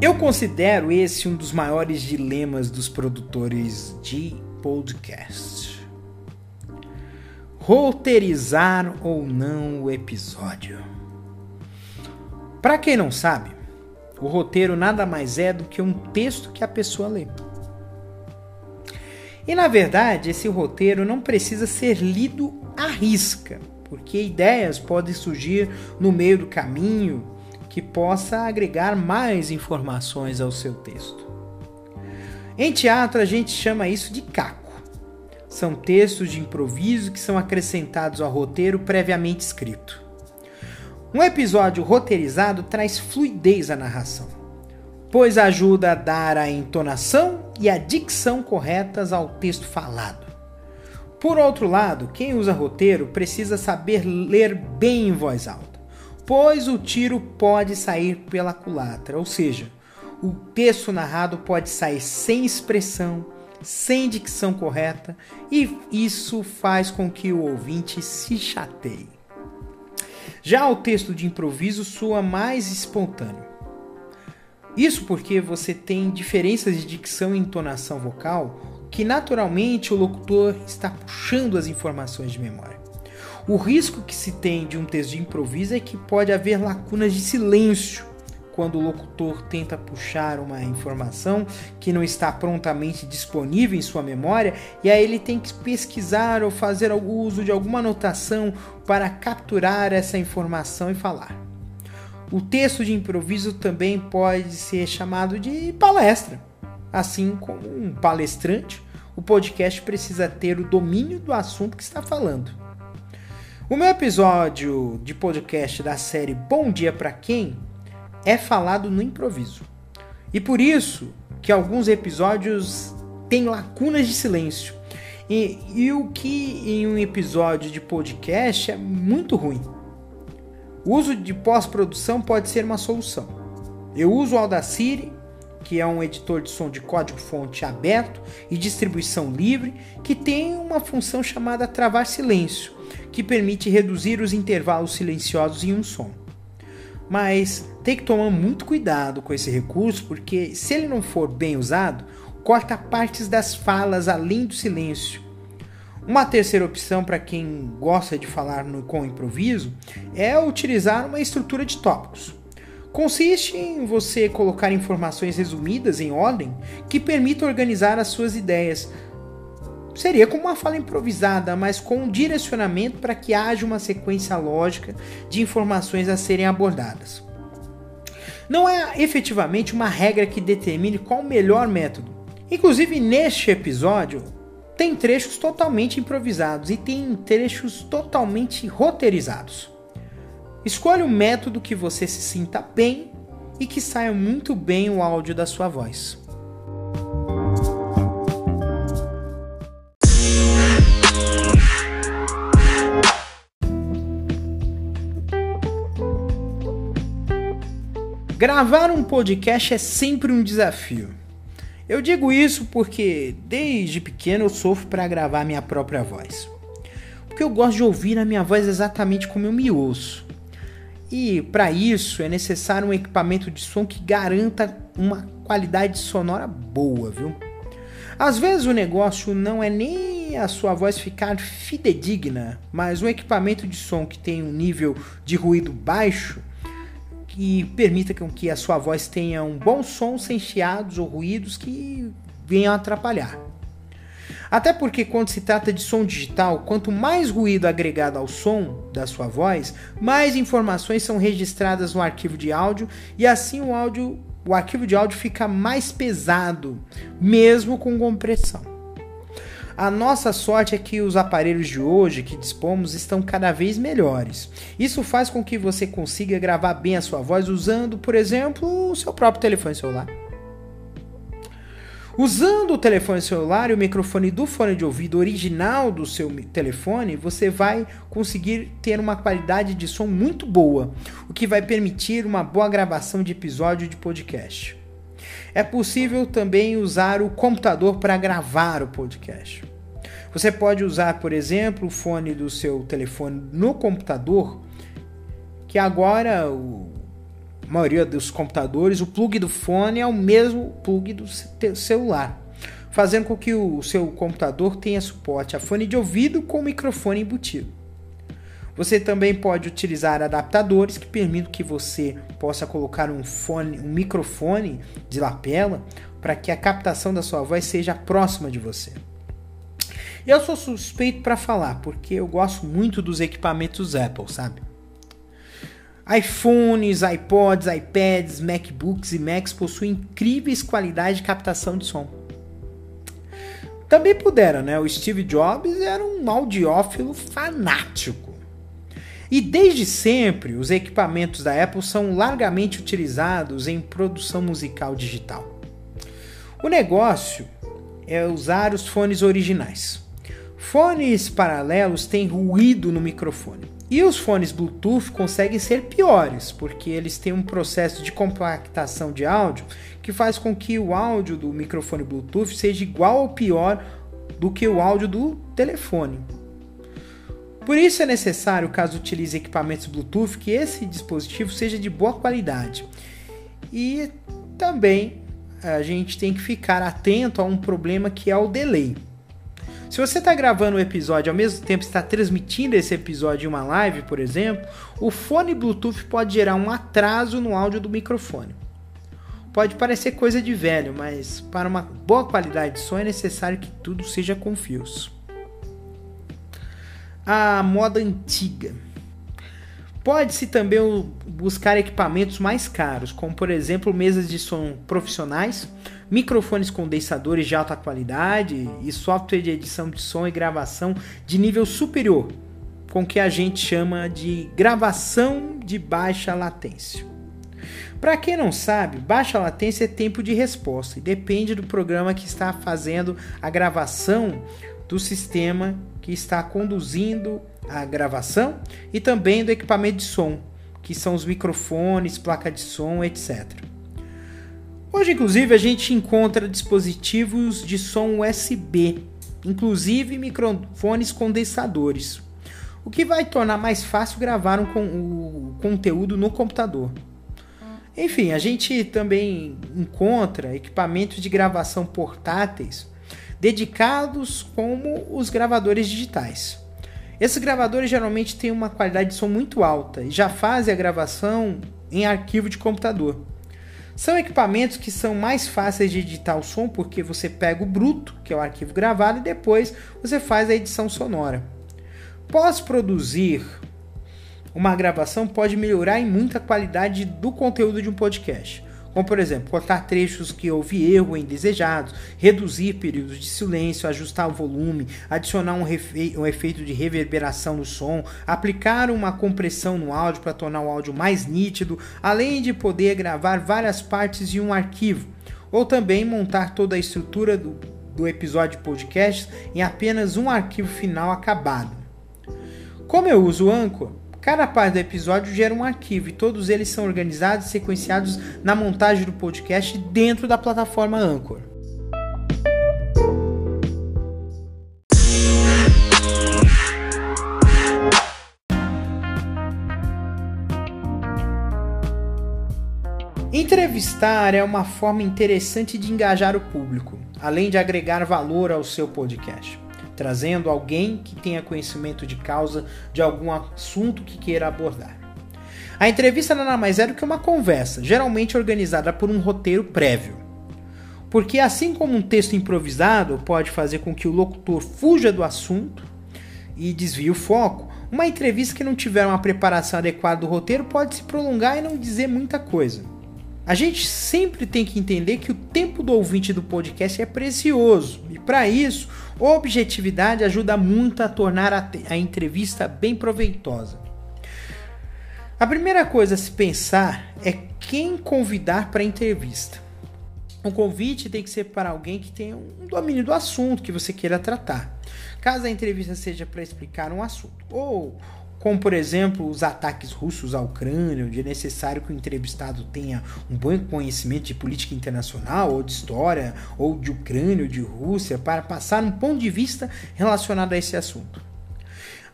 Eu considero esse um dos maiores dilemas dos produtores de podcast. Roteirizar ou não o episódio. Para quem não sabe, o roteiro nada mais é do que um texto que a pessoa lê. E na verdade, esse roteiro não precisa ser lido à risca, porque ideias podem surgir no meio do caminho que possa agregar mais informações ao seu texto. Em teatro, a gente chama isso de caco. São textos de improviso que são acrescentados ao roteiro previamente escrito. Um episódio roteirizado traz fluidez à narração, pois ajuda a dar a entonação e a dicção corretas ao texto falado. Por outro lado, quem usa roteiro precisa saber ler bem em voz alta pois o tiro pode sair pela culatra, ou seja, o texto narrado pode sair sem expressão, sem dicção correta, e isso faz com que o ouvinte se chateie. Já o texto de improviso soa mais espontâneo. Isso porque você tem diferenças de dicção e entonação vocal que naturalmente o locutor está puxando as informações de memória. O risco que se tem de um texto de improviso é que pode haver lacunas de silêncio quando o locutor tenta puxar uma informação que não está prontamente disponível em sua memória e aí ele tem que pesquisar ou fazer o uso de alguma anotação para capturar essa informação e falar. O texto de improviso também pode ser chamado de palestra. Assim como um palestrante, o podcast precisa ter o domínio do assunto que está falando. O meu episódio de podcast da série Bom Dia para Quem é falado no improviso. E por isso que alguns episódios têm lacunas de silêncio. E, e o que em um episódio de podcast é muito ruim. O uso de pós-produção pode ser uma solução. Eu uso o Audacity, que é um editor de som de código-fonte aberto e distribuição livre, que tem uma função chamada travar silêncio, que permite reduzir os intervalos silenciosos em um som. Mas tem que tomar muito cuidado com esse recurso, porque se ele não for bem usado, corta partes das falas além do silêncio. Uma terceira opção para quem gosta de falar no, com improviso é utilizar uma estrutura de tópicos. Consiste em você colocar informações resumidas em ordem que permita organizar as suas ideias. Seria como uma fala improvisada, mas com um direcionamento para que haja uma sequência lógica de informações a serem abordadas. Não é efetivamente uma regra que determine qual o melhor método. Inclusive, neste episódio, tem trechos totalmente improvisados e tem trechos totalmente roteirizados. Escolha o método que você se sinta bem e que saia muito bem o áudio da sua voz. Gravar um podcast é sempre um desafio. Eu digo isso porque desde pequeno eu sofro para gravar minha própria voz. Porque eu gosto de ouvir a minha voz exatamente como eu me ouço. E para isso é necessário um equipamento de som que garanta uma qualidade sonora boa, viu? Às vezes o negócio não é nem a sua voz ficar fidedigna, mas um equipamento de som que tem um nível de ruído baixo que permita que a sua voz tenha um bom som sem chiados ou ruídos que venham atrapalhar. Até porque quando se trata de som digital, quanto mais ruído agregado ao som da sua voz, mais informações são registradas no arquivo de áudio e assim o áudio, o arquivo de áudio fica mais pesado, mesmo com compressão. A nossa sorte é que os aparelhos de hoje que dispomos estão cada vez melhores. Isso faz com que você consiga gravar bem a sua voz usando, por exemplo, o seu próprio telefone celular. Usando o telefone celular e o microfone do fone de ouvido original do seu telefone, você vai conseguir ter uma qualidade de som muito boa, o que vai permitir uma boa gravação de episódio de podcast. É possível também usar o computador para gravar o podcast. Você pode usar, por exemplo, o fone do seu telefone no computador, que agora o, maioria dos computadores, o plug do fone é o mesmo plug do celular, fazendo com que o seu computador tenha suporte a fone de ouvido com microfone embutido. Você também pode utilizar adaptadores que permitem que você possa colocar um fone, um microfone de lapela para que a captação da sua voz seja próxima de você. Eu sou suspeito para falar, porque eu gosto muito dos equipamentos Apple, sabe? iPhones, iPods, iPads, MacBooks e Macs possuem incríveis qualidades de captação de som. Também puderam, né? O Steve Jobs era um audiófilo fanático. E desde sempre, os equipamentos da Apple são largamente utilizados em produção musical digital. O negócio é usar os fones originais. Fones paralelos têm ruído no microfone. E os fones Bluetooth conseguem ser piores, porque eles têm um processo de compactação de áudio que faz com que o áudio do microfone Bluetooth seja igual ou pior do que o áudio do telefone. Por isso é necessário, caso utilize equipamentos Bluetooth, que esse dispositivo seja de boa qualidade. E também a gente tem que ficar atento a um problema que é o delay. Se você está gravando um episódio ao mesmo tempo está transmitindo esse episódio em uma live, por exemplo, o fone Bluetooth pode gerar um atraso no áudio do microfone. Pode parecer coisa de velho, mas para uma boa qualidade de som é necessário que tudo seja com fios. A moda antiga. Pode-se também buscar equipamentos mais caros, como por exemplo mesas de som profissionais microfones condensadores de alta qualidade e software de edição de som e gravação de nível superior, com que a gente chama de gravação de baixa latência. Para quem não sabe, baixa latência é tempo de resposta e depende do programa que está fazendo a gravação do sistema que está conduzindo a gravação e também do equipamento de som, que são os microfones, placa de som, etc. Hoje, inclusive, a gente encontra dispositivos de som USB, inclusive microfones condensadores, o que vai tornar mais fácil gravar um, o conteúdo no computador. Enfim, a gente também encontra equipamentos de gravação portáteis dedicados como os gravadores digitais. Esses gravadores geralmente têm uma qualidade de som muito alta e já fazem a gravação em arquivo de computador. São equipamentos que são mais fáceis de editar o som porque você pega o bruto, que é o arquivo gravado, e depois você faz a edição sonora. Pós-produzir uma gravação pode melhorar em muita qualidade do conteúdo de um podcast. Como, por exemplo, cortar trechos que houve erro indesejados, reduzir períodos de silêncio, ajustar o volume, adicionar um, um efeito de reverberação no som, aplicar uma compressão no áudio para tornar o áudio mais nítido, além de poder gravar várias partes em um arquivo, ou também montar toda a estrutura do, do episódio podcast em apenas um arquivo final acabado. Como eu uso o Anchor, Cada parte do episódio gera um arquivo e todos eles são organizados e sequenciados na montagem do podcast dentro da plataforma Anchor. Entrevistar é uma forma interessante de engajar o público, além de agregar valor ao seu podcast trazendo alguém que tenha conhecimento de causa de algum assunto que queira abordar. A entrevista nada mais é do que uma conversa, geralmente organizada por um roteiro prévio. Porque, assim como um texto improvisado pode fazer com que o locutor fuja do assunto e desvie o foco, uma entrevista que não tiver uma preparação adequada do roteiro pode se prolongar e não dizer muita coisa. A gente sempre tem que entender que o tempo do ouvinte do podcast é precioso e, para isso, objetividade ajuda muito a tornar a, a entrevista bem proveitosa. A primeira coisa a se pensar é quem convidar para a entrevista. O convite tem que ser para alguém que tenha um domínio do assunto que você queira tratar. Caso a entrevista seja para explicar um assunto, ou como por exemplo os ataques russos à Ucrânia, onde é necessário que o entrevistado tenha um bom conhecimento de política internacional, ou de história, ou de Ucrânia, ou de Rússia, para passar um ponto de vista relacionado a esse assunto.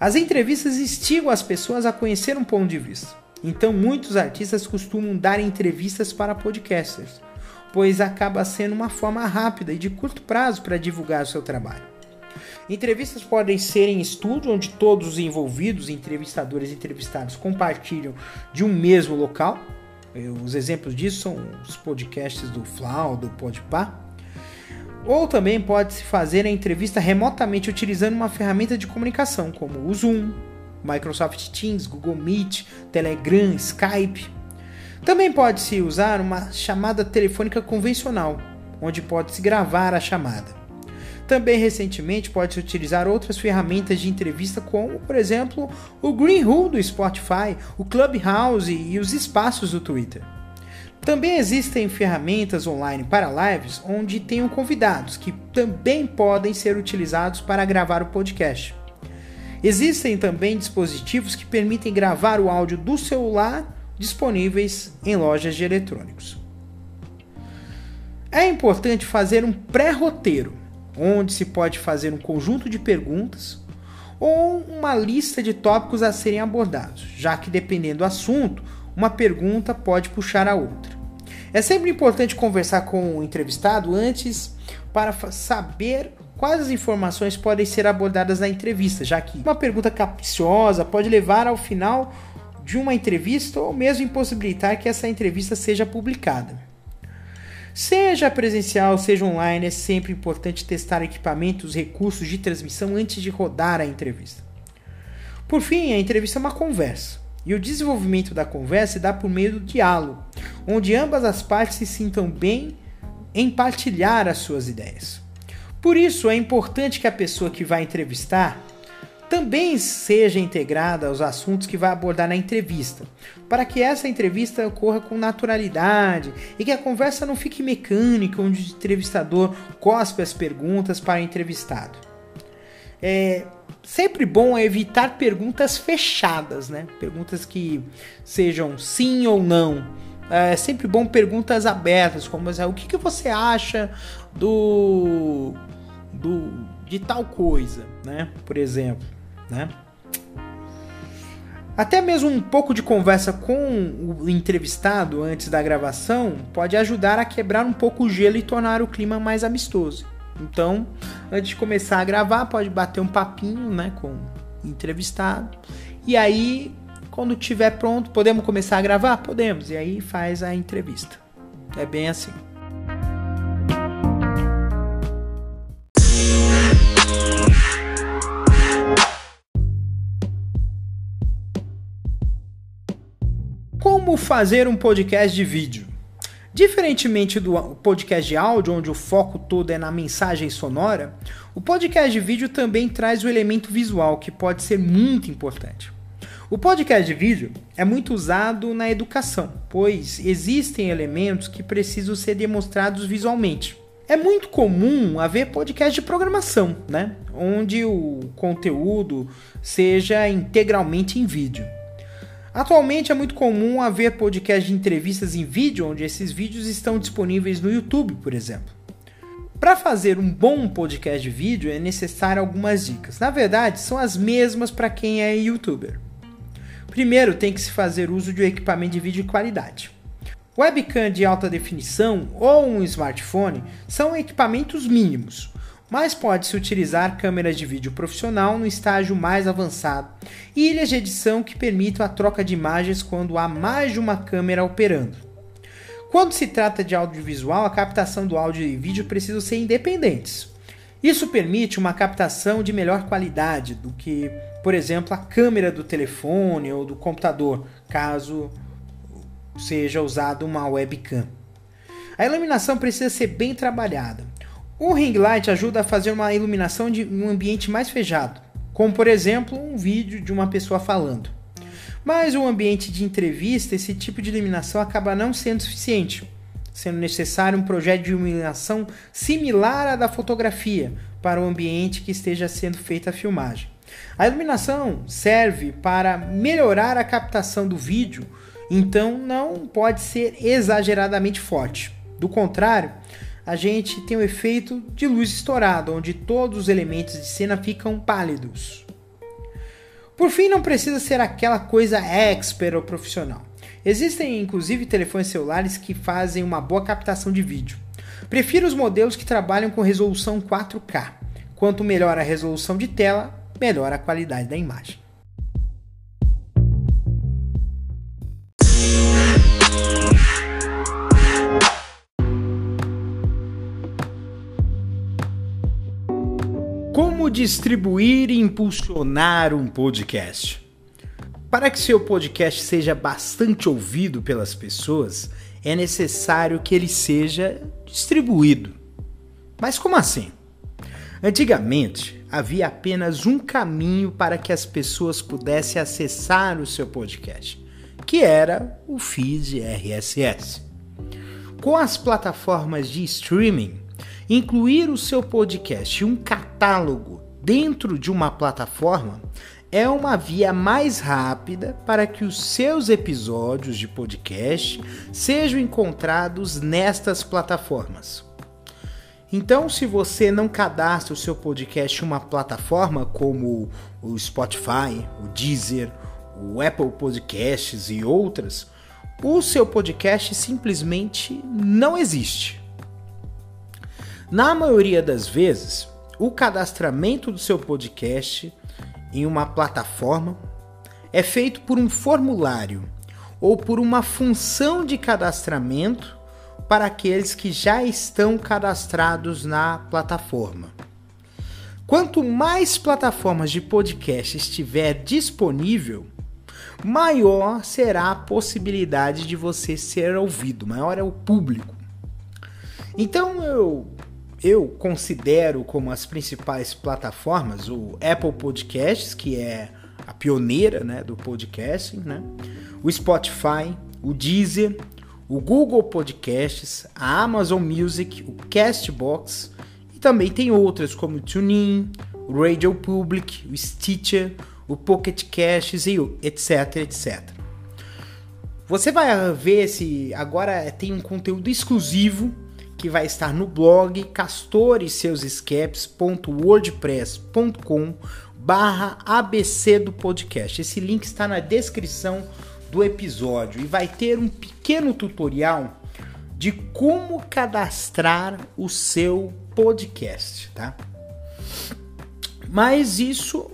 As entrevistas instigam as pessoas a conhecer um ponto de vista. Então, muitos artistas costumam dar entrevistas para podcasters, pois acaba sendo uma forma rápida e de curto prazo para divulgar o seu trabalho. Entrevistas podem ser em estúdio, onde todos os envolvidos, entrevistadores e entrevistados, compartilham de um mesmo local. Os exemplos disso são os podcasts do Flau, do Podpah. Ou também pode-se fazer a entrevista remotamente utilizando uma ferramenta de comunicação, como o Zoom, Microsoft Teams, Google Meet, Telegram, Skype. Também pode-se usar uma chamada telefônica convencional, onde pode-se gravar a chamada. Também recentemente pode-se utilizar outras ferramentas de entrevista, como, por exemplo, o Greenroom do Spotify, o Clubhouse e os espaços do Twitter. Também existem ferramentas online para lives onde tenham convidados que também podem ser utilizados para gravar o podcast. Existem também dispositivos que permitem gravar o áudio do celular disponíveis em lojas de eletrônicos. É importante fazer um pré-roteiro onde se pode fazer um conjunto de perguntas ou uma lista de tópicos a serem abordados, já que dependendo do assunto, uma pergunta pode puxar a outra. É sempre importante conversar com o entrevistado antes para saber quais as informações podem ser abordadas na entrevista, já que uma pergunta capciosa pode levar ao final de uma entrevista ou mesmo impossibilitar que essa entrevista seja publicada. Seja presencial, seja online, é sempre importante testar equipamentos, recursos de transmissão antes de rodar a entrevista. Por fim, a entrevista é uma conversa. E o desenvolvimento da conversa se dá por meio do diálogo, onde ambas as partes se sintam bem em partilhar as suas ideias. Por isso, é importante que a pessoa que vai entrevistar também seja integrada aos assuntos que vai abordar na entrevista, para que essa entrevista ocorra com naturalidade e que a conversa não fique mecânica, onde o entrevistador cospe as perguntas para o entrevistado. É sempre bom evitar perguntas fechadas, né? Perguntas que sejam sim ou não. É sempre bom perguntas abertas, como o que, que você acha do, do de tal coisa, né? Por exemplo, né? Até mesmo um pouco de conversa com o entrevistado antes da gravação pode ajudar a quebrar um pouco o gelo e tornar o clima mais amistoso. Então, antes de começar a gravar, pode bater um papinho, né, com o entrevistado. E aí, quando tiver pronto, podemos começar a gravar? Podemos. E aí faz a entrevista. É bem assim. Como fazer um podcast de vídeo? Diferentemente do podcast de áudio, onde o foco todo é na mensagem sonora, o podcast de vídeo também traz o elemento visual, que pode ser muito importante. O podcast de vídeo é muito usado na educação, pois existem elementos que precisam ser demonstrados visualmente. É muito comum haver podcast de programação, né? onde o conteúdo seja integralmente em vídeo. Atualmente é muito comum haver podcast de entrevistas em vídeo, onde esses vídeos estão disponíveis no YouTube, por exemplo. Para fazer um bom podcast de vídeo é necessário algumas dicas. Na verdade, são as mesmas para quem é youtuber. Primeiro, tem que se fazer uso de um equipamento de vídeo de qualidade. Webcam de alta definição ou um smartphone são equipamentos mínimos, mas pode-se utilizar câmeras de vídeo profissional no estágio mais avançado e ilhas de edição que permitam a troca de imagens quando há mais de uma câmera operando. Quando se trata de audiovisual, a captação do áudio e vídeo precisam ser independentes. Isso permite uma captação de melhor qualidade do que, por exemplo, a câmera do telefone ou do computador, caso seja usada uma webcam. A iluminação precisa ser bem trabalhada. O ring light ajuda a fazer uma iluminação de um ambiente mais fechado, como por exemplo um vídeo de uma pessoa falando. Mas o ambiente de entrevista, esse tipo de iluminação acaba não sendo suficiente, sendo necessário um projeto de iluminação similar à da fotografia para o ambiente que esteja sendo feita a filmagem. A iluminação serve para melhorar a captação do vídeo, então não pode ser exageradamente forte. Do contrário, a gente tem o efeito de luz estourada, onde todos os elementos de cena ficam pálidos. Por fim, não precisa ser aquela coisa expert ou profissional. Existem inclusive telefones celulares que fazem uma boa captação de vídeo. Prefiro os modelos que trabalham com resolução 4K. Quanto melhor a resolução de tela, melhor a qualidade da imagem. Distribuir e impulsionar um podcast? Para que seu podcast seja bastante ouvido pelas pessoas, é necessário que ele seja distribuído. Mas como assim? Antigamente, havia apenas um caminho para que as pessoas pudessem acessar o seu podcast, que era o feed RSS. Com as plataformas de streaming, Incluir o seu podcast em um catálogo dentro de uma plataforma é uma via mais rápida para que os seus episódios de podcast sejam encontrados nestas plataformas. Então, se você não cadastra o seu podcast em uma plataforma como o Spotify, o Deezer, o Apple Podcasts e outras, o seu podcast simplesmente não existe. Na maioria das vezes, o cadastramento do seu podcast em uma plataforma é feito por um formulário ou por uma função de cadastramento para aqueles que já estão cadastrados na plataforma. Quanto mais plataformas de podcast estiver disponível, maior será a possibilidade de você ser ouvido, maior é o público. Então eu eu considero como as principais plataformas o Apple Podcasts, que é a pioneira né, do podcasting, né? o Spotify, o Deezer, o Google Podcasts, a Amazon Music, o Castbox e também tem outras como o TuneIn, o Radio Public, o Stitcher, o Pocket Casts e etc, etc. Você vai ver se agora tem um conteúdo exclusivo que vai estar no blog castoresseusescapes.wordpress.com barra ABC do podcast. Esse link está na descrição do episódio e vai ter um pequeno tutorial de como cadastrar o seu podcast, tá? Mas isso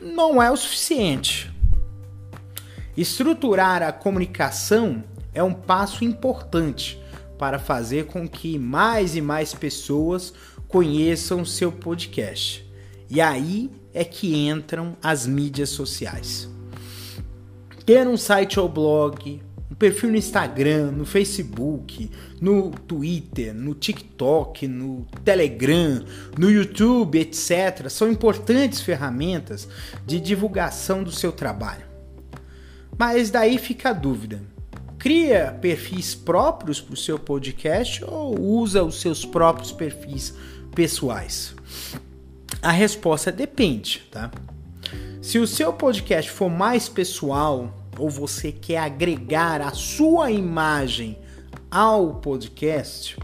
não é o suficiente. Estruturar a comunicação é um passo importante para fazer com que mais e mais pessoas conheçam seu podcast. E aí é que entram as mídias sociais. Ter um site ou blog, um perfil no Instagram, no Facebook, no Twitter, no TikTok, no Telegram, no YouTube, etc., são importantes ferramentas de divulgação do seu trabalho. Mas daí fica a dúvida: cria perfis próprios para o seu podcast ou usa os seus próprios perfis pessoais? A resposta depende, tá? Se o seu podcast for mais pessoal ou você quer agregar a sua imagem ao podcast,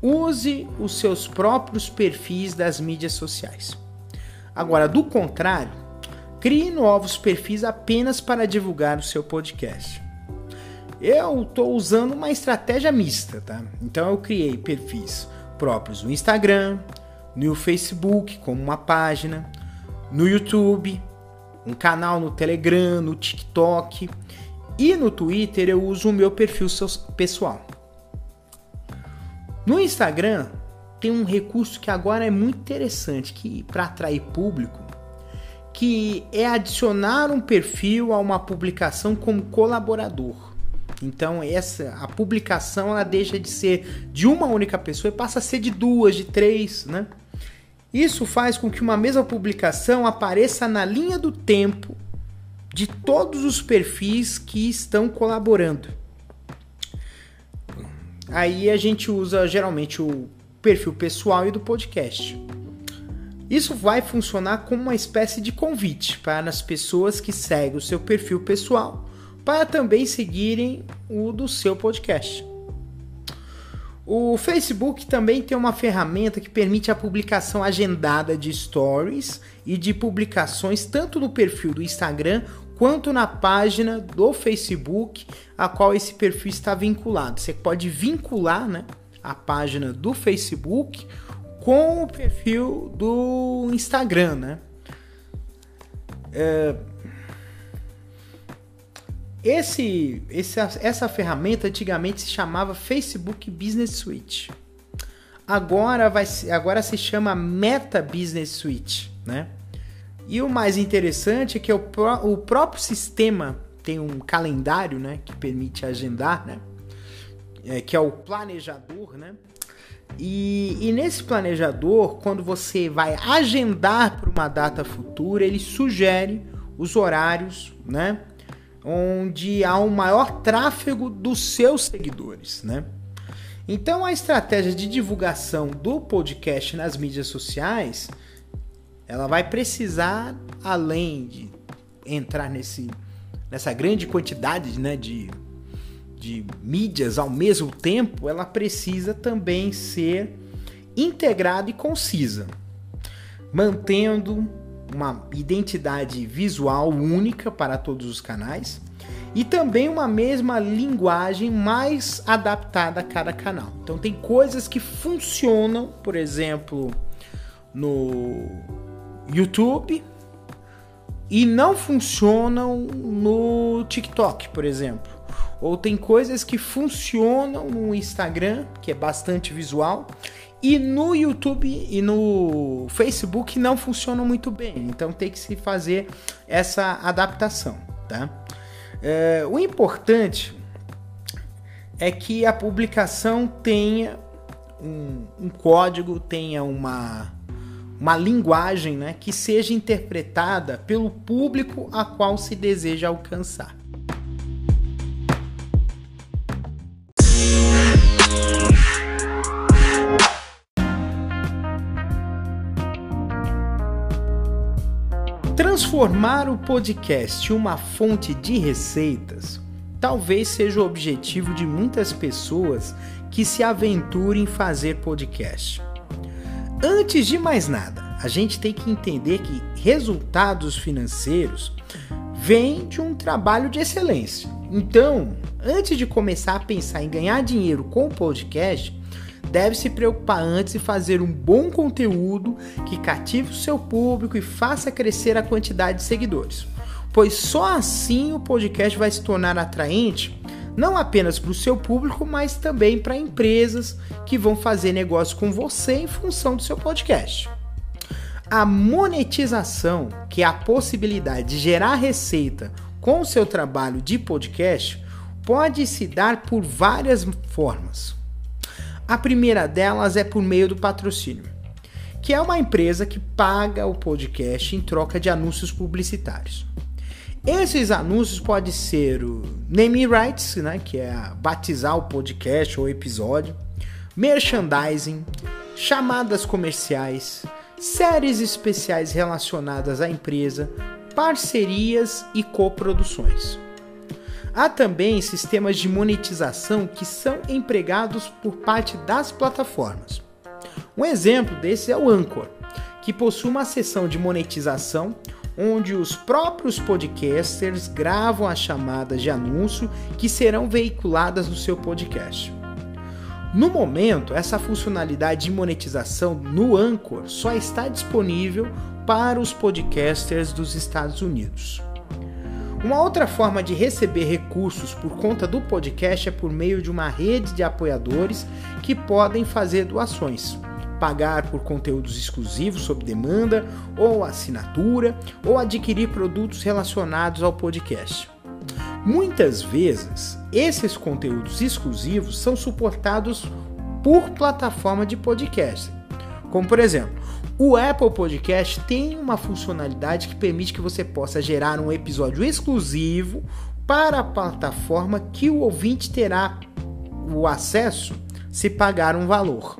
use os seus próprios perfis das mídias sociais. Agora, do contrário, crie novos perfis apenas para divulgar o seu podcast. Eu estou usando uma estratégia mista, tá? Então eu criei perfis próprios no Instagram, no Facebook, como uma página, no YouTube, um canal no Telegram, no TikTok e no Twitter eu uso o meu perfil pessoal. No Instagram tem um recurso que agora é muito interessante que para atrair público, que é adicionar um perfil a uma publicação como colaborador. Então essa a publicação ela deixa de ser de uma única pessoa e passa a ser de duas, de três, né? Isso faz com que uma mesma publicação apareça na linha do tempo de todos os perfis que estão colaborando. Aí a gente usa geralmente o perfil pessoal e do podcast. Isso vai funcionar como uma espécie de convite para as pessoas que seguem o seu perfil pessoal para também seguirem o do seu podcast. O Facebook também tem uma ferramenta que permite a publicação agendada de stories e de publicações tanto no perfil do Instagram quanto na página do Facebook a qual esse perfil está vinculado. Você pode vincular né, a página do Facebook com o perfil do Instagram. Né? É esse, essa ferramenta antigamente se chamava Facebook Business Suite. Agora, vai, agora se chama Meta Business Suite, né? E o mais interessante é que o, o próprio sistema tem um calendário, né, que permite agendar, né? É, que é o planejador, né? E, e, nesse planejador, quando você vai agendar para uma data futura, ele sugere os horários, né? Onde há um maior tráfego dos seus seguidores, né? Então a estratégia de divulgação do podcast nas mídias sociais, ela vai precisar além de entrar nesse nessa grande quantidade, né, de de mídias ao mesmo tempo, ela precisa também ser integrada e concisa, mantendo uma identidade visual única para todos os canais e também uma mesma linguagem mais adaptada a cada canal. Então tem coisas que funcionam, por exemplo, no YouTube e não funcionam no TikTok, por exemplo. Ou tem coisas que funcionam no Instagram, que é bastante visual, e no YouTube e no Facebook não funcionam muito bem, então tem que se fazer essa adaptação, tá? É, o importante é que a publicação tenha um, um código, tenha uma, uma linguagem né, que seja interpretada pelo público a qual se deseja alcançar. Transformar o podcast em uma fonte de receitas talvez seja o objetivo de muitas pessoas que se aventurem em fazer podcast. Antes de mais nada, a gente tem que entender que resultados financeiros vêm de um trabalho de excelência. Então, antes de começar a pensar em ganhar dinheiro com o podcast, deve se preocupar antes e fazer um bom conteúdo que cative o seu público e faça crescer a quantidade de seguidores pois só assim o podcast vai se tornar atraente não apenas para o seu público, mas também para empresas que vão fazer negócio com você em função do seu podcast. A monetização, que é a possibilidade de gerar receita com o seu trabalho de podcast, pode se dar por várias formas. A primeira delas é por meio do patrocínio, que é uma empresa que paga o podcast em troca de anúncios publicitários. Esses anúncios podem ser o name rights, né, que é batizar o podcast ou episódio, merchandising, chamadas comerciais, séries especiais relacionadas à empresa, parcerias e coproduções. Há também sistemas de monetização que são empregados por parte das plataformas. Um exemplo desse é o Anchor, que possui uma seção de monetização onde os próprios podcasters gravam as chamadas de anúncio que serão veiculadas no seu podcast. No momento, essa funcionalidade de monetização no Anchor só está disponível para os podcasters dos Estados Unidos. Uma outra forma de receber recursos por conta do podcast é por meio de uma rede de apoiadores que podem fazer doações pagar por conteúdos exclusivos sob demanda ou assinatura ou adquirir produtos relacionados ao podcast. Muitas vezes, esses conteúdos exclusivos são suportados por plataforma de podcast. Como por exemplo, o Apple Podcast tem uma funcionalidade que permite que você possa gerar um episódio exclusivo para a plataforma que o ouvinte terá o acesso se pagar um valor.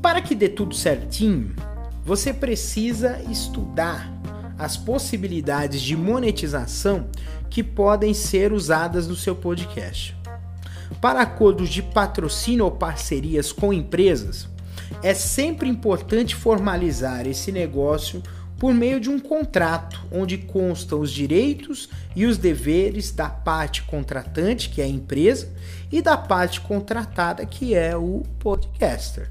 Para que dê tudo certinho, você precisa estudar as possibilidades de monetização que podem ser usadas no seu podcast. Para acordos de patrocínio ou parcerias com empresas, é sempre importante formalizar esse negócio por meio de um contrato onde constam os direitos e os deveres da parte contratante, que é a empresa, e da parte contratada, que é o podcaster.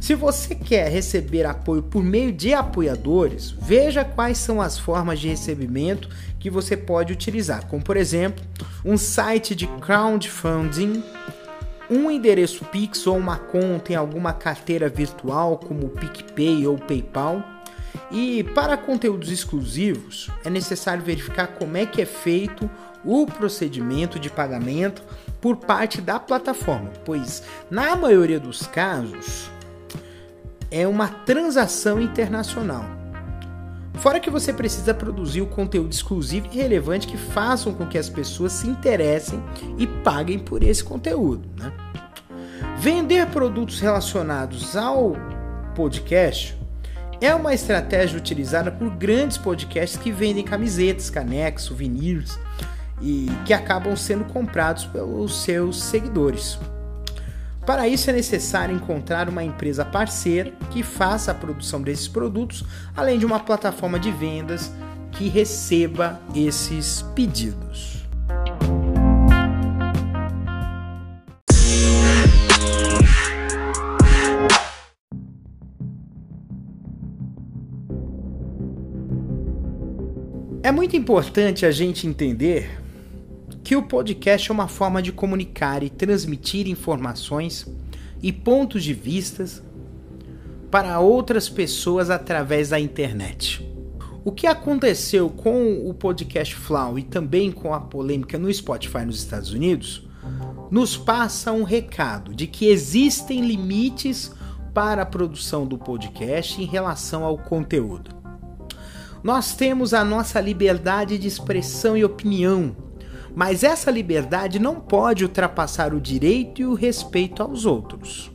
Se você quer receber apoio por meio de apoiadores, veja quais são as formas de recebimento que você pode utilizar, como por exemplo, um site de crowdfunding, um endereço Pix ou uma conta em alguma carteira virtual como PicPay ou PayPal. E para conteúdos exclusivos, é necessário verificar como é que é feito o procedimento de pagamento por parte da plataforma, pois na maioria dos casos é uma transação internacional. Fora que você precisa produzir o conteúdo exclusivo e relevante que façam com que as pessoas se interessem e paguem por esse conteúdo. Né? Vender produtos relacionados ao podcast é uma estratégia utilizada por grandes podcasts que vendem camisetas, canecas, souvenirs e que acabam sendo comprados pelos seus seguidores. Para isso é necessário encontrar uma empresa parceira que faça a produção desses produtos, além de uma plataforma de vendas que receba esses pedidos. É muito importante a gente entender que o podcast é uma forma de comunicar e transmitir informações e pontos de vistas para outras pessoas através da internet. O que aconteceu com o podcast Flow e também com a polêmica no Spotify nos Estados Unidos nos passa um recado de que existem limites para a produção do podcast em relação ao conteúdo. Nós temos a nossa liberdade de expressão e opinião, mas essa liberdade não pode ultrapassar o direito e o respeito aos outros.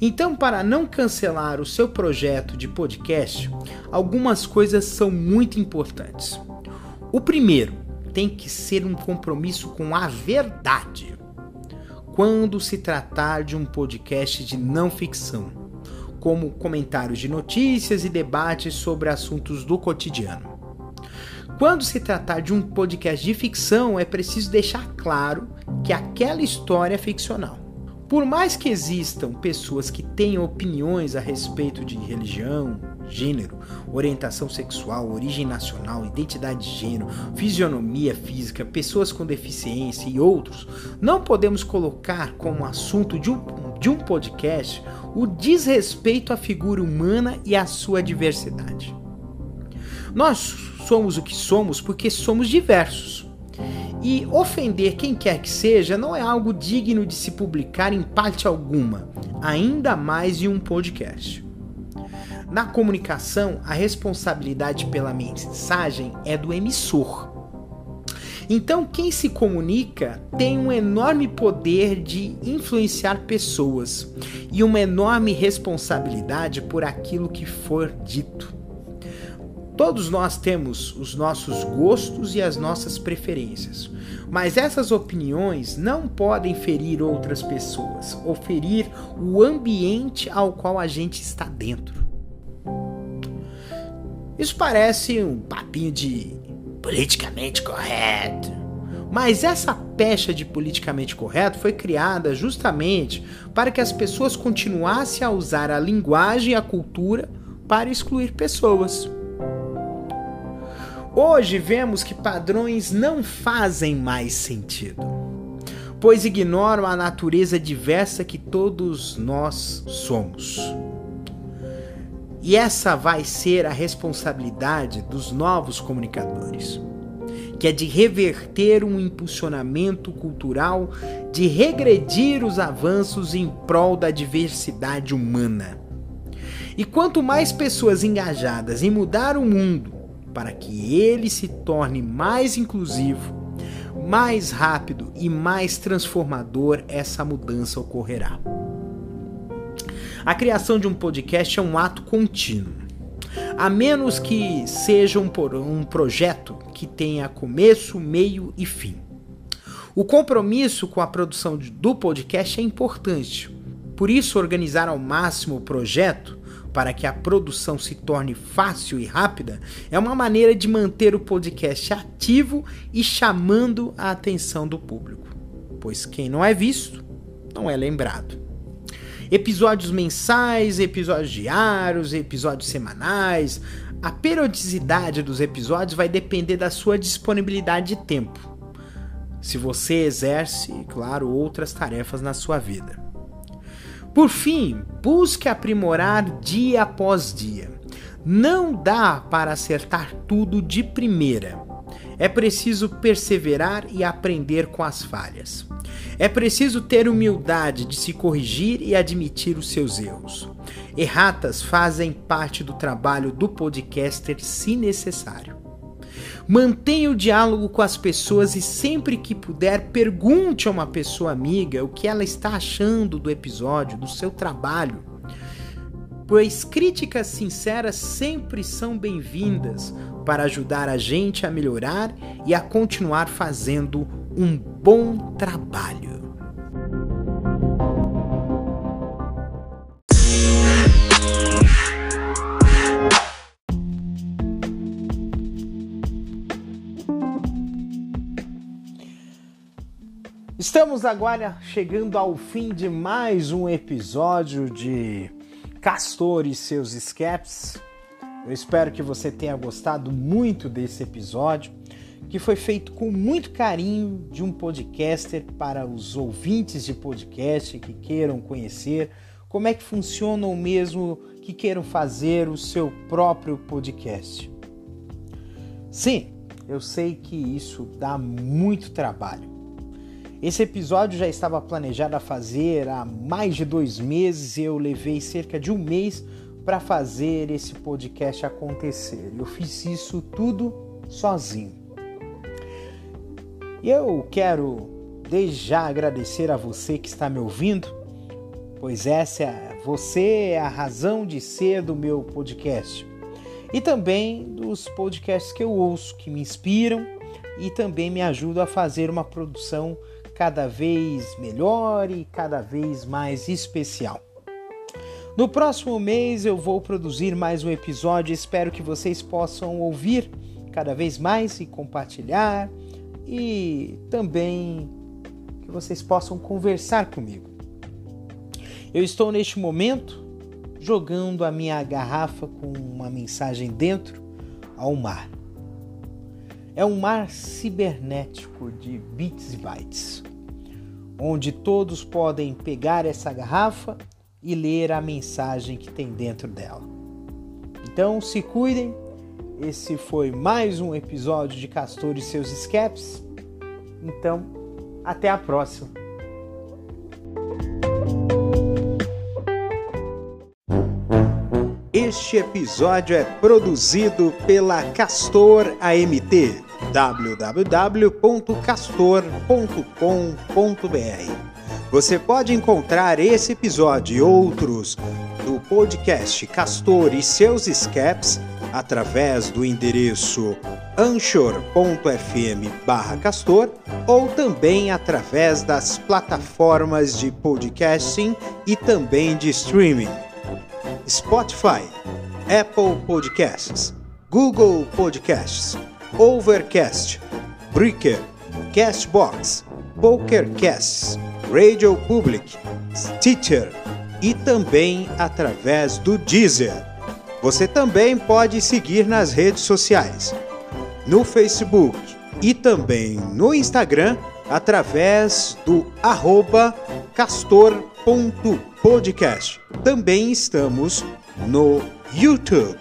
Então, para não cancelar o seu projeto de podcast, algumas coisas são muito importantes. O primeiro tem que ser um compromisso com a verdade. Quando se tratar de um podcast de não ficção, como comentários de notícias e debates sobre assuntos do cotidiano. Quando se tratar de um podcast de ficção, é preciso deixar claro que aquela história é ficcional. Por mais que existam pessoas que tenham opiniões a respeito de religião, gênero, orientação sexual, origem nacional, identidade de gênero, fisionomia física, pessoas com deficiência e outros, não podemos colocar como assunto de um, de um podcast o desrespeito à figura humana e à sua diversidade. Nós somos o que somos porque somos diversos. E ofender quem quer que seja não é algo digno de se publicar em parte alguma, ainda mais em um podcast. Na comunicação, a responsabilidade pela mensagem é do emissor. Então, quem se comunica tem um enorme poder de influenciar pessoas e uma enorme responsabilidade por aquilo que for dito. Todos nós temos os nossos gostos e as nossas preferências, mas essas opiniões não podem ferir outras pessoas ou ferir o ambiente ao qual a gente está dentro. Isso parece um papinho de politicamente correto. Mas essa pecha de politicamente correto foi criada justamente para que as pessoas continuassem a usar a linguagem e a cultura para excluir pessoas. Hoje vemos que padrões não fazem mais sentido, pois ignoram a natureza diversa que todos nós somos. E essa vai ser a responsabilidade dos novos comunicadores, que é de reverter um impulsionamento cultural, de regredir os avanços em prol da diversidade humana. E quanto mais pessoas engajadas em mudar o mundo para que ele se torne mais inclusivo, mais rápido e mais transformador essa mudança ocorrerá. A criação de um podcast é um ato contínuo. A menos que seja um, projeto que tenha começo, meio e fim. O compromisso com a produção do podcast é importante. Por isso, organizar ao máximo o projeto para que a produção se torne fácil e rápida é uma maneira de manter o podcast ativo e chamando a atenção do público, pois quem não é visto não é lembrado. Episódios mensais, episódios diários, episódios semanais. A periodicidade dos episódios vai depender da sua disponibilidade de tempo. Se você exerce, claro, outras tarefas na sua vida. Por fim, busque aprimorar dia após dia. Não dá para acertar tudo de primeira. É preciso perseverar e aprender com as falhas. É preciso ter humildade de se corrigir e admitir os seus erros. Erratas fazem parte do trabalho do podcaster se necessário. Mantenha o diálogo com as pessoas e sempre que puder, pergunte a uma pessoa amiga o que ela está achando do episódio, do seu trabalho. Pois críticas sinceras sempre são bem-vindas para ajudar a gente a melhorar e a continuar fazendo um bom trabalho. Estamos agora chegando ao fim de mais um episódio de Castor e seus escapes. Eu espero que você tenha gostado muito desse episódio, que foi feito com muito carinho de um podcaster para os ouvintes de podcast que queiram conhecer como é que funciona ou mesmo que queiram fazer o seu próprio podcast. Sim, eu sei que isso dá muito trabalho Esse episódio já estava planejado a fazer há mais de dois meses e eu levei cerca de um mês para fazer esse podcast acontecer. Eu fiz isso tudo sozinho. E eu quero desde já agradecer a você que está me ouvindo, pois essa é, você é a razão de ser do meu podcast e também dos podcasts que eu ouço, que me inspiram e também me ajudam a fazer uma produção cada vez melhor e cada vez mais especial. No próximo mês eu vou produzir mais um episódio, espero que vocês possam ouvir cada vez mais e compartilhar e também que vocês possam conversar comigo. Eu estou neste momento jogando a minha garrafa com uma mensagem dentro ao mar. É um mar cibernético de bits e bytes, onde todos podem pegar essa garrafa e ler a mensagem que tem dentro dela. Então se cuidem. Esse foi mais um episódio de Castor e seus escapes. Então, até a próxima. Este episódio é produzido pela Castor AMT www.castor.com.br. Você pode encontrar esse episódio e outros do podcast Castor e seus escapes através do endereço anchor.fm castor ou também através das plataformas de podcasting e também de streaming. Spotify, Apple Podcasts, Google Podcasts, Overcast, Breaker, Castbox, Pokercasts, Radio Public, Stitcher e também através do Deezer. Você também pode seguir nas redes sociais, no Facebook e também no Instagram através do arroba castor.podcast. Também estamos no YouTube.